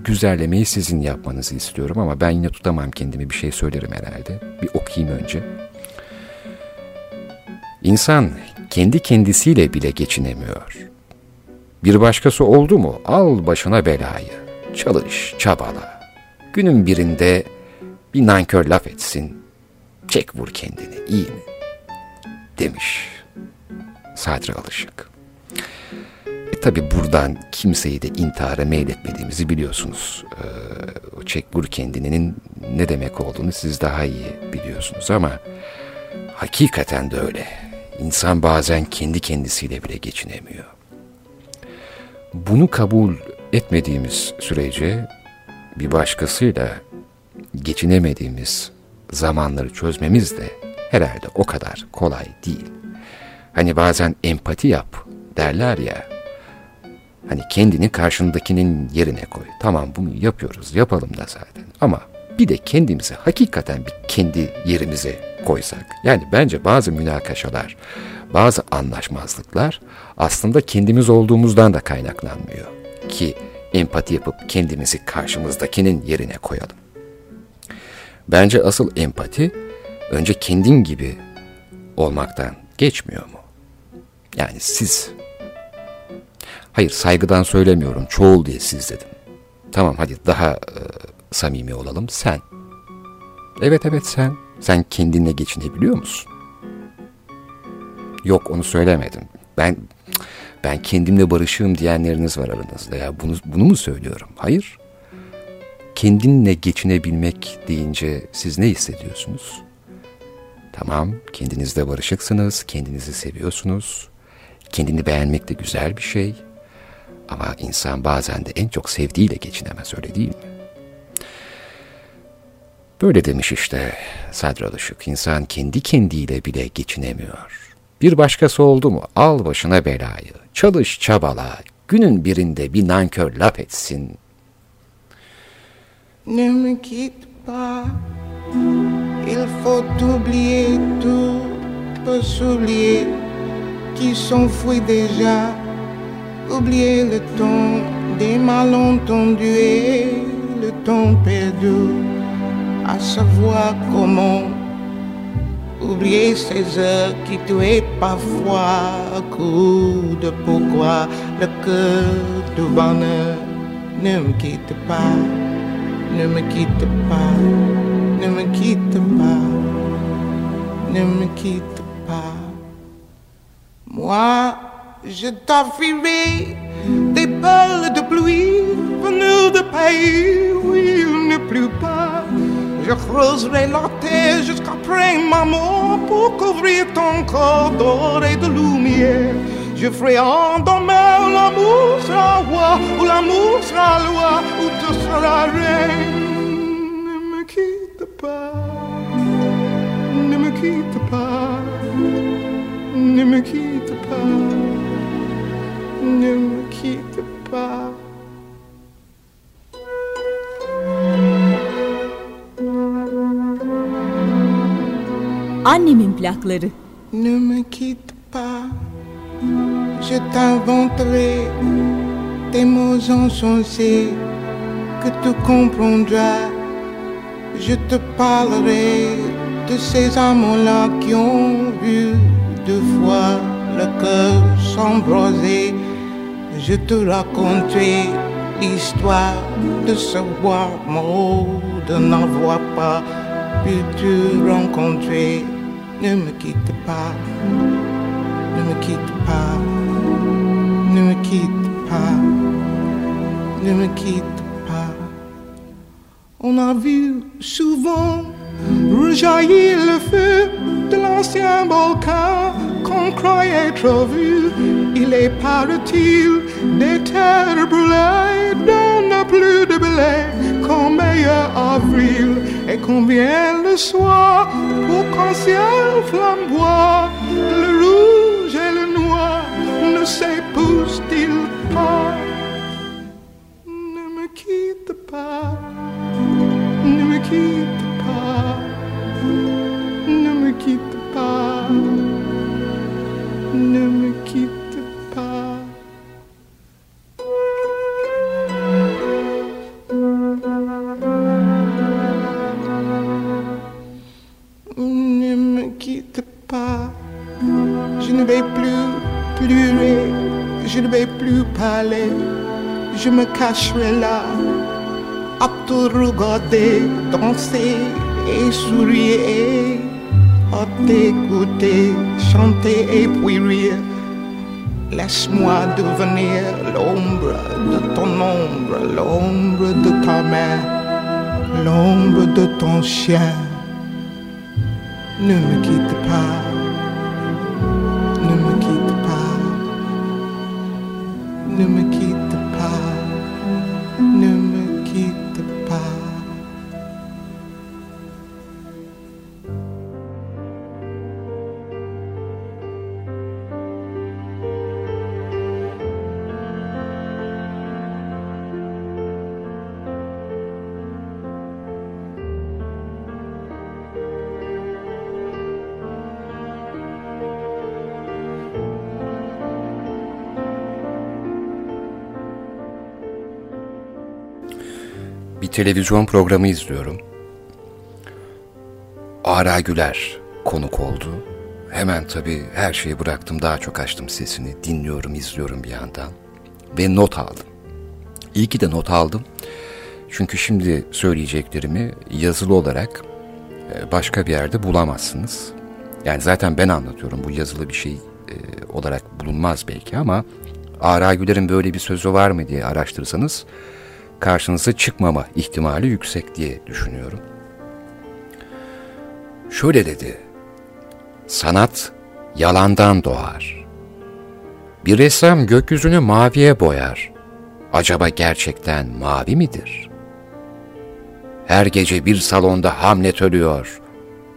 C: güzellemeyi sizin yapmanızı istiyorum ama ben yine tutamam kendimi bir şey söylerim herhalde. Bir okuyayım önce. İnsan kendi kendisiyle bile geçinemiyor. Bir başkası oldu mu al başına belayı. Çalış, çabala. Günün birinde bir nankör laf etsin, çek vur kendini iyi mi? Demiş Sadri Alışık. E tabi buradan kimseyi de intihara meyletmediğimizi biliyorsunuz. Ee, o çek vur kendinin ne demek olduğunu siz daha iyi biliyorsunuz ama hakikaten de öyle. İnsan bazen kendi kendisiyle bile geçinemiyor. Bunu kabul etmediğimiz sürece bir başkasıyla geçinemediğimiz zamanları çözmemiz de herhalde o kadar kolay değil. Hani bazen empati yap derler ya. Hani kendini karşındakinin yerine koy. Tamam bunu yapıyoruz, yapalım da zaten. Ama bir de kendimizi hakikaten bir kendi yerimize koysak. Yani bence bazı münakaşalar, bazı anlaşmazlıklar aslında kendimiz olduğumuzdan da kaynaklanmıyor. Ki empati yapıp kendimizi karşımızdakinin yerine koyalım. Bence asıl empati önce kendin gibi olmaktan geçmiyor mu? Yani siz. Hayır saygıdan söylemiyorum çoğul diye siz dedim. Tamam hadi daha e, samimi olalım sen. Evet evet sen. Sen kendinle geçinebiliyor musun? Yok onu söylemedim. Ben ben kendimle barışığım diyenleriniz var aranızda ya bunu, bunu mu söylüyorum? Hayır. Kendinle geçinebilmek deyince siz ne hissediyorsunuz? Tamam, kendinizle barışıksınız, kendinizi seviyorsunuz. Kendini beğenmek de güzel bir şey. Ama insan bazen de en çok sevdiğiyle geçinemez öyle değil mi? Böyle demiş işte Sadr Alışık. İnsan kendi kendiyle bile geçinemiyor. Bir başkası oldu mu al başına belayı. Çalış çabala. Günün birinde bir nankör laf etsin.
I: Ne me quitte pas. Il faut oublier tout, peut s'oublier qui s'enfuit déjà. Oublier le temps des malentendus et le temps perdu, à savoir comment oublier ces heures qui tuaient parfois coup de pourquoi le cœur du bonheur ne me quitte pas, ne me quitte pas, ne me quitte pas, ne me quitte pas. Moi, je t'offrirai des perles de pluie venues de pays où il ne pleut pas. Je creuserai la terre jusqu'après ma mort pour couvrir ton corps d'or et de lumière. Je ferai en demain où l'amour sera roi, où l'amour sera loi, où tu seras reine. Ne me quitte pas, ne me quitte pas, ne me quitte pas, ne me quitte pas.
B: Annemin plakları.
I: Ne me quitte pas, je t'inventerai des mots insensés que tu comprendras. Je te parlerai de ces amants-là qui ont vu deux fois le cœur s'embraser. Je te raconterai l'histoire de ce bois mort, de n'avoir pas pu te rencontrer. Ne me quitte pas, ne me quitte pas, ne me quitte pas, ne me quitte pas. On a vu souvent rejaillir le feu de l'ancien volcan qu'on croyait trop vu. Il est paraît-il des terres brûlées plus de blé qu'en meilleur avril. Et vient le soir pour qu'un ciel flamboie. Le rouge et le noir ne s'épousent-ils pas? Ne me quitte pas, ne me quitte je me cacherai là à te regarder danser et souriez, à t'écouter, chanter et puis rire. Laisse-moi devenir l'ombre de ton ombre, l'ombre de ta main, l'ombre de ton chien. Ne me quitte pas,
C: televizyon programı izliyorum. Ara Güler konuk oldu. Hemen tabii her şeyi bıraktım, daha çok açtım sesini. Dinliyorum, izliyorum bir yandan. Ve not aldım. İyi ki de not aldım. Çünkü şimdi söyleyeceklerimi yazılı olarak e, başka bir yerde bulamazsınız. Yani zaten ben anlatıyorum. Bu yazılı bir şey e, olarak bulunmaz belki ama Ara Güler'in böyle bir sözü var mı diye araştırırsanız karşınıza çıkmama ihtimali yüksek diye düşünüyorum. Şöyle dedi, sanat yalandan doğar. Bir ressam gökyüzünü maviye boyar. Acaba gerçekten mavi midir? Her gece bir salonda Hamlet ölüyor.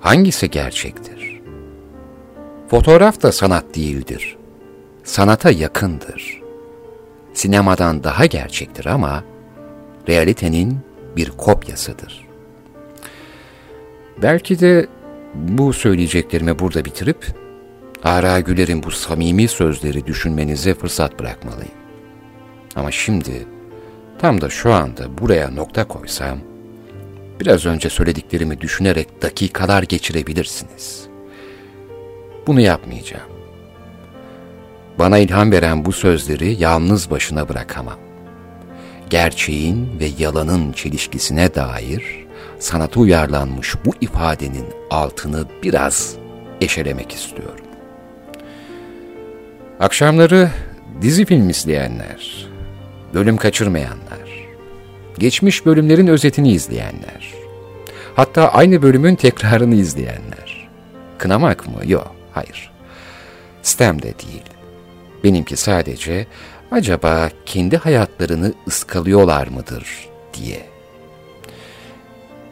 C: Hangisi gerçektir? Fotoğraf da sanat değildir. Sanata yakındır. Sinemadan daha gerçektir ama realitenin bir kopyasıdır. Belki de bu söyleyeceklerimi burada bitirip Ara Güler'in bu samimi sözleri düşünmenize fırsat bırakmalıyım. Ama şimdi tam da şu anda buraya nokta koysam biraz önce söylediklerimi düşünerek dakikalar geçirebilirsiniz. Bunu yapmayacağım. Bana ilham veren bu sözleri yalnız başına bırakamam gerçeğin ve yalanın çelişkisine dair sanata uyarlanmış bu ifadenin altını biraz eşelemek istiyorum. Akşamları dizi film izleyenler, bölüm kaçırmayanlar, geçmiş bölümlerin özetini izleyenler, hatta aynı bölümün tekrarını izleyenler. Kınamak mı? Yok, hayır. Stem de değil. Benimki sadece acaba kendi hayatlarını ıskalıyorlar mıdır diye.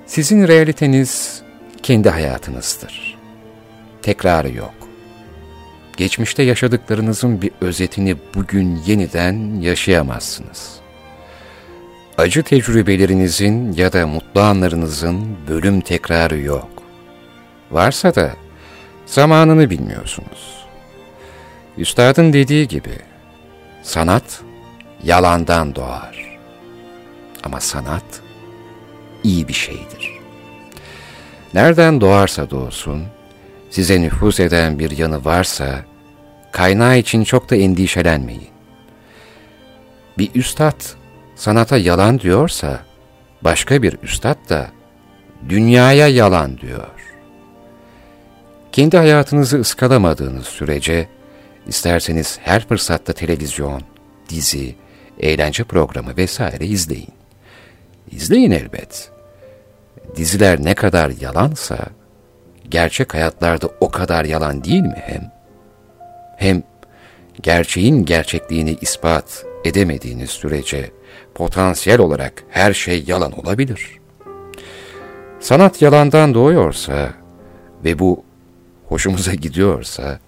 C: Sizin realiteniz kendi hayatınızdır. Tekrarı yok. Geçmişte yaşadıklarınızın bir özetini bugün yeniden yaşayamazsınız. Acı tecrübelerinizin ya da mutlu anlarınızın bölüm tekrarı yok. Varsa da zamanını bilmiyorsunuz. Üstadın dediği gibi Sanat yalandan doğar. Ama sanat iyi bir şeydir. Nereden doğarsa doğsun, size nüfuz eden bir yanı varsa, kaynağı için çok da endişelenmeyin. Bir üstad sanata yalan diyorsa, başka bir üstad da dünyaya yalan diyor. Kendi hayatınızı ıskalamadığınız sürece, İsterseniz her fırsatta televizyon, dizi, eğlence programı vesaire izleyin. İzleyin elbet. Diziler ne kadar yalansa, gerçek hayatlarda o kadar yalan değil mi hem? Hem gerçeğin gerçekliğini ispat edemediğiniz sürece potansiyel olarak her şey yalan olabilir. Sanat yalandan doğuyorsa ve bu hoşumuza gidiyorsa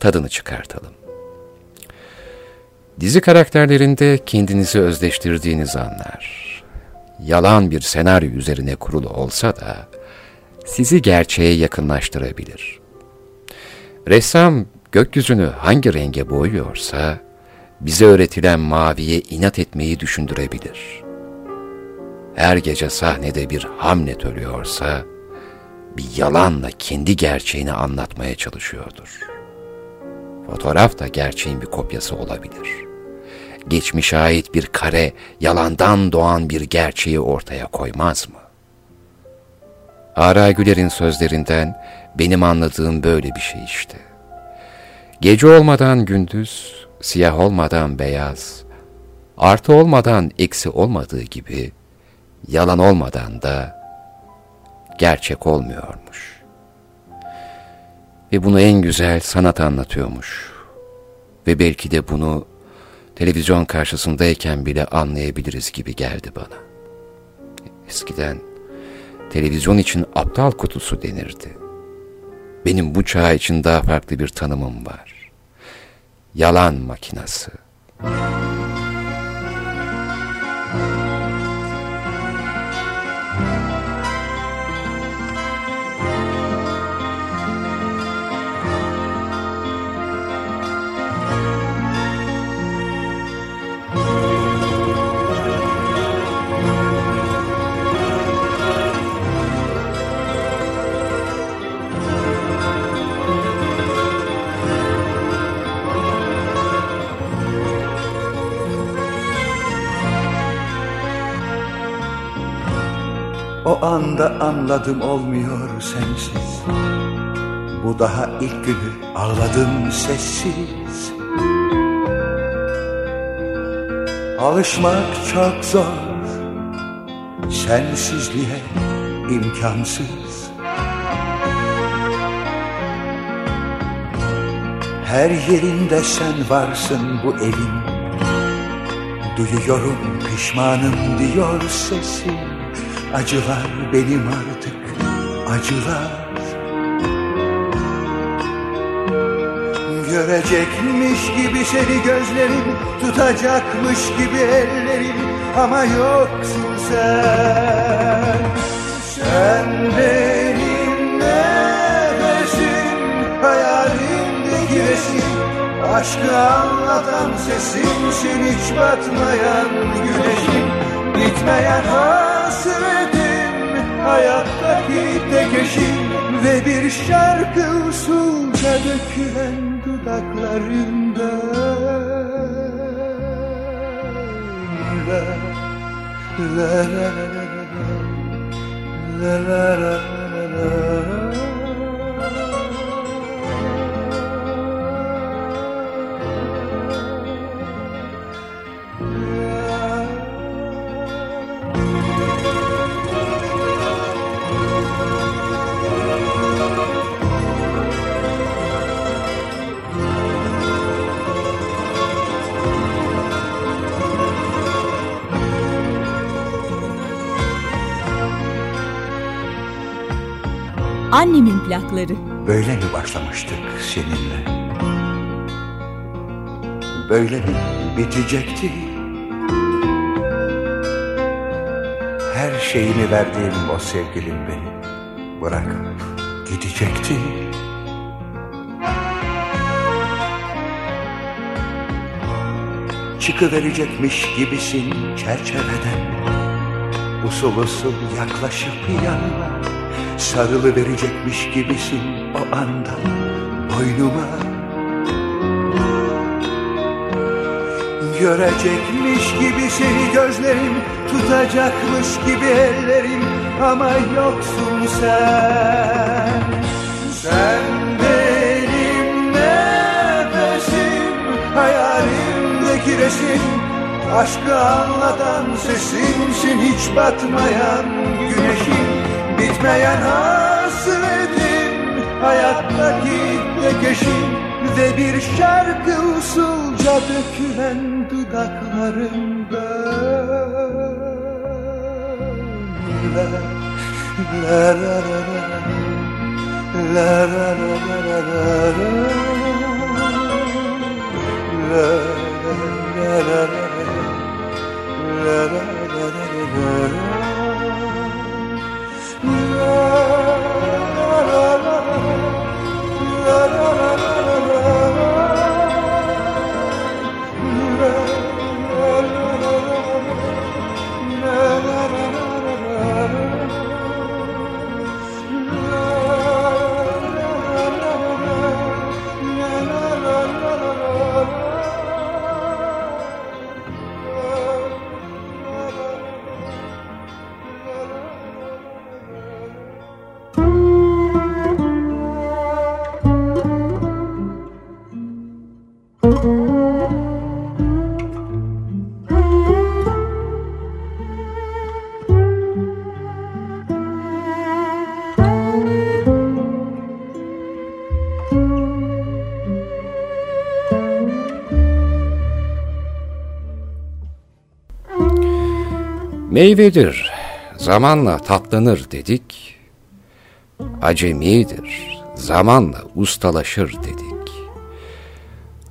C: tadını çıkartalım. Dizi karakterlerinde kendinizi özleştirdiğiniz anlar, yalan bir senaryo üzerine kurulu olsa da sizi gerçeğe yakınlaştırabilir. Ressam gökyüzünü hangi renge boyuyorsa, bize öğretilen maviye inat etmeyi düşündürebilir. Her gece sahnede bir Hamlet ölüyorsa, bir yalanla kendi gerçeğini anlatmaya çalışıyordur.'' Fotoğraf da gerçeğin bir kopyası olabilir. Geçmişe ait bir kare yalandan doğan bir gerçeği ortaya koymaz mı? Ara Güler'in sözlerinden benim anladığım böyle bir şey işte. Gece olmadan gündüz, siyah olmadan beyaz, artı olmadan eksi olmadığı gibi, yalan olmadan da gerçek olmuyormuş. Ve bunu en güzel sanat anlatıyormuş. Ve belki de bunu televizyon karşısındayken bile anlayabiliriz gibi geldi bana. Eskiden televizyon için aptal kutusu denirdi. Benim bu çağ için daha farklı bir tanımım var. Yalan makinası.
J: O anda anladım olmuyor sensiz. Bu daha ilk günü ağladım sessiz. Alışmak çok zor Sensizliğe imkansız. Her yerinde sen varsın bu evin. Duyuyorum pişmanım diyor sesin. Acılar benim artık acılar. Görecekmiş gibi seni gözlerim Tutacakmış gibi ellerim. Ama yoksun sen. Sen benim nefesim Hayalimdeki resim Aşkı anlatan sesimsin Hiç batmayan güneşim. Bitmeyen hasretim Hayattaki tek eşim Ve bir şarkı usulca dökülen dudaklarımda La la la la la la la la
B: Annemin plakları.
J: Böyle mi başlamıştık seninle? Böyle mi bitecekti? Her şeyimi verdiğim o sevgilim beni bırakıp gidecekti. Çıkıverecekmiş gibisin çerçeveden Usul usul yaklaşıp yanıma Sarılı verecekmiş gibisin o anda boynuma. Görecekmiş gibi seni gözlerim Tutacakmış gibi ellerim. Ama yoksun sen. Sen benim nefesim Hayalimdeki resim. Aşkı anlatan sesimsin Hiç batmayan güneşim Bitmeyen hasretim Hayattaki tek eşim Ve bir şarkı usulca dökülen dudaklarımda La la la la la La la la la la la La la la la La
C: Meyvedir, zamanla tatlanır dedik. Acemidir, zamanla ustalaşır dedik.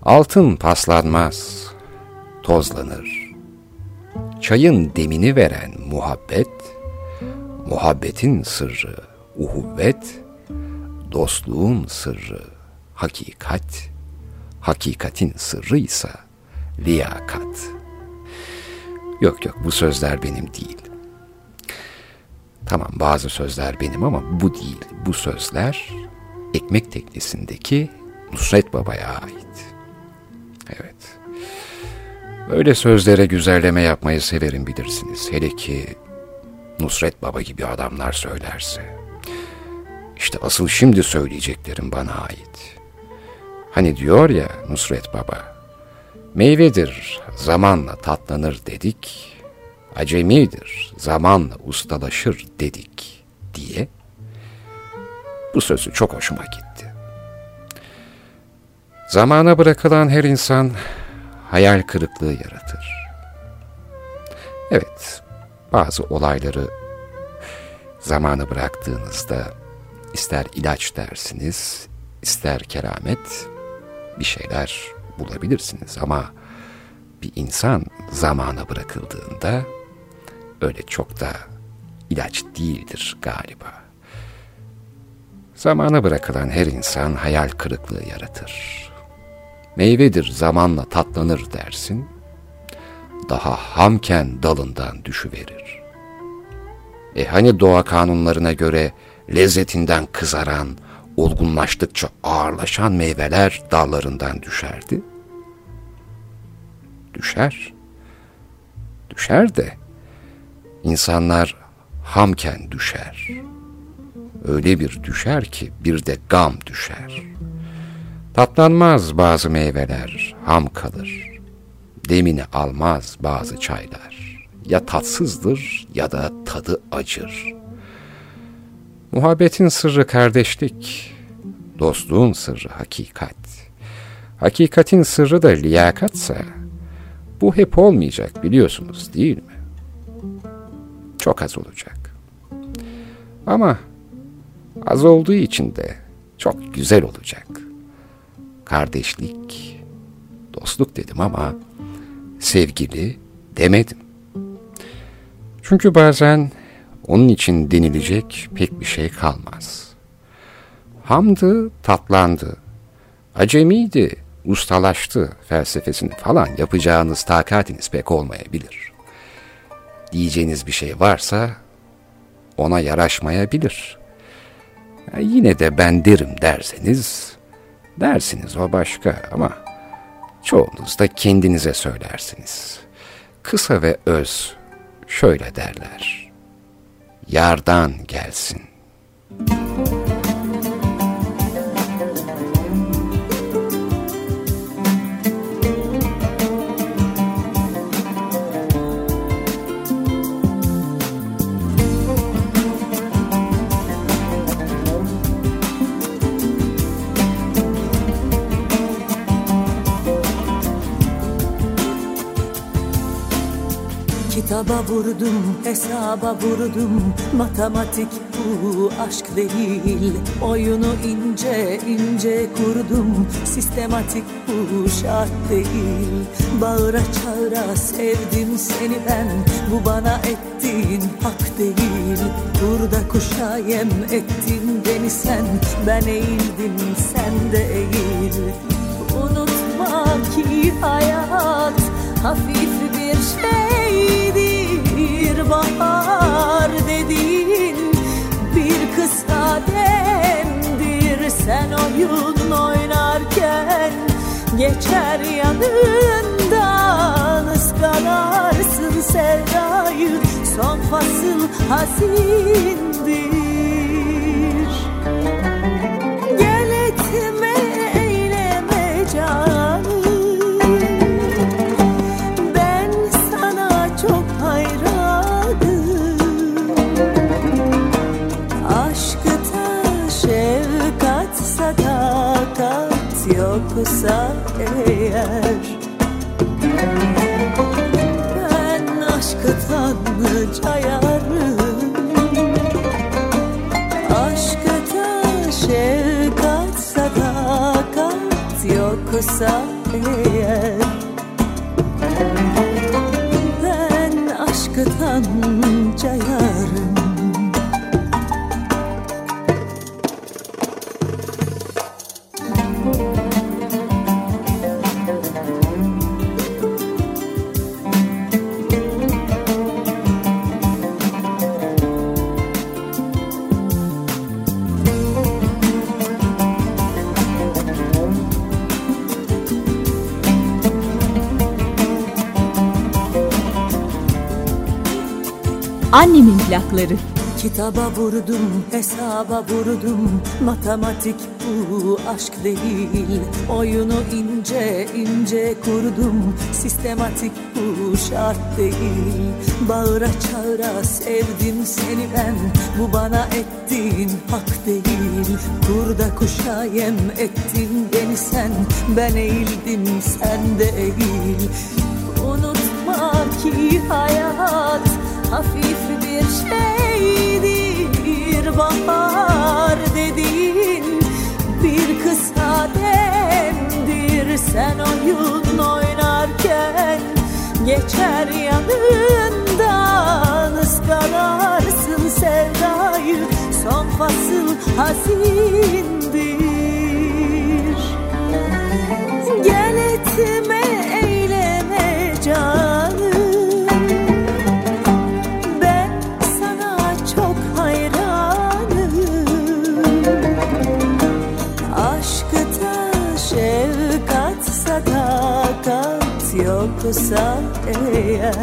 C: Altın paslanmaz, tozlanır. Çayın demini veren muhabbet, muhabbetin sırrı uhuvvet, dostluğun sırrı hakikat, hakikatin sırrı ise liyakat. Yok yok bu sözler benim değil. Tamam bazı sözler benim ama bu değil. Bu sözler ekmek teknesindeki Nusret Baba'ya ait. Evet. Böyle sözlere güzelleme yapmayı severim bilirsiniz. Hele ki Nusret Baba gibi adamlar söylerse. İşte asıl şimdi söyleyeceklerim bana ait. Hani diyor ya Nusret Baba, meyvedir zamanla tatlanır dedik, acemidir zamanla ustalaşır dedik diye bu sözü çok hoşuma gitti. Zamana bırakılan her insan hayal kırıklığı yaratır. Evet, bazı olayları zamanı bıraktığınızda ister ilaç dersiniz, ister keramet bir şeyler bulabilirsiniz ama bir insan zamana bırakıldığında öyle çok da ilaç değildir galiba. Zamana bırakılan her insan hayal kırıklığı yaratır. Meyvedir zamanla tatlanır dersin, daha hamken dalından düşüverir. E hani doğa kanunlarına göre lezzetinden kızaran, olgunlaştıkça ağırlaşan meyveler dallarından düşerdi. Düşer. Düşer de insanlar hamken düşer. Öyle bir düşer ki bir de gam düşer. Tatlanmaz bazı meyveler, ham kalır. Demini almaz bazı çaylar. Ya tatsızdır ya da tadı acır.'' Muhabbetin sırrı kardeşlik, dostluğun sırrı hakikat. Hakikatin sırrı da liyakatsa, bu hep olmayacak biliyorsunuz değil mi? Çok az olacak. Ama az olduğu için de çok güzel olacak. Kardeşlik, dostluk dedim ama sevgili demedim. Çünkü bazen onun için denilecek pek bir şey kalmaz. Hamdı, tatlandı. Acemiydi, ustalaştı felsefesini falan yapacağınız takatiniz pek olmayabilir. Diyeceğiniz bir şey varsa ona yaraşmayabilir. Ya yine de ben derim derseniz, dersiniz o başka ama çoğunuz da kendinize söylersiniz. Kısa ve öz şöyle derler yardan gelsin.
H: Kitaba vurdum, hesaba vurdum. Matematik bu aşk değil. Oyunu ince ince kurdum. Sistematik bu şart değil. Bağıra çağıra sevdim seni ben. Bu bana ettiğin hak değil. Burada kuşa yem ettin beni sen. Ben eğildim sen de eğil. Unutma ki hayat hafif bir bahar dediğin bir kısa demdir sen oyun oynarken geçer yanından ıskalarsın sevdayı. Son fasıl hazindir yoksa eğer. Ben aşk aşktan cayarım Aşkta şefkat sadakat yoksa
B: Annemin plakları.
H: Kitaba vurdum, hesaba vurdum. Matematik bu aşk değil. Oyunu ince ince kurdum. Sistematik bu şart değil. Bağıra çağıra sevdim seni ben. Bu bana ettiğin hak değil. Kurda kuşa yem ettin beni sen. Ben eğildim sen de eğil. Unutma ki hayat hafif bir şeydir bahar dediğin bir kısa sen oyun oynarken geçer yanından. Iskalarsın sevdayı son fasıl hazindir. Gel etme yoksa eğer.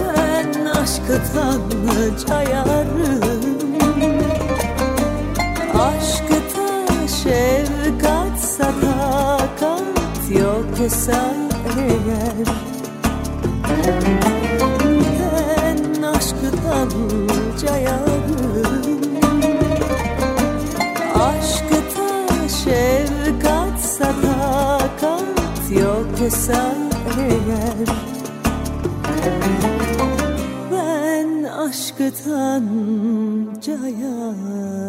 H: Ben aşktan cayarım Aşkta şefkat sadakat yoksa eğer yoksa eğer Ben aşktan cayarım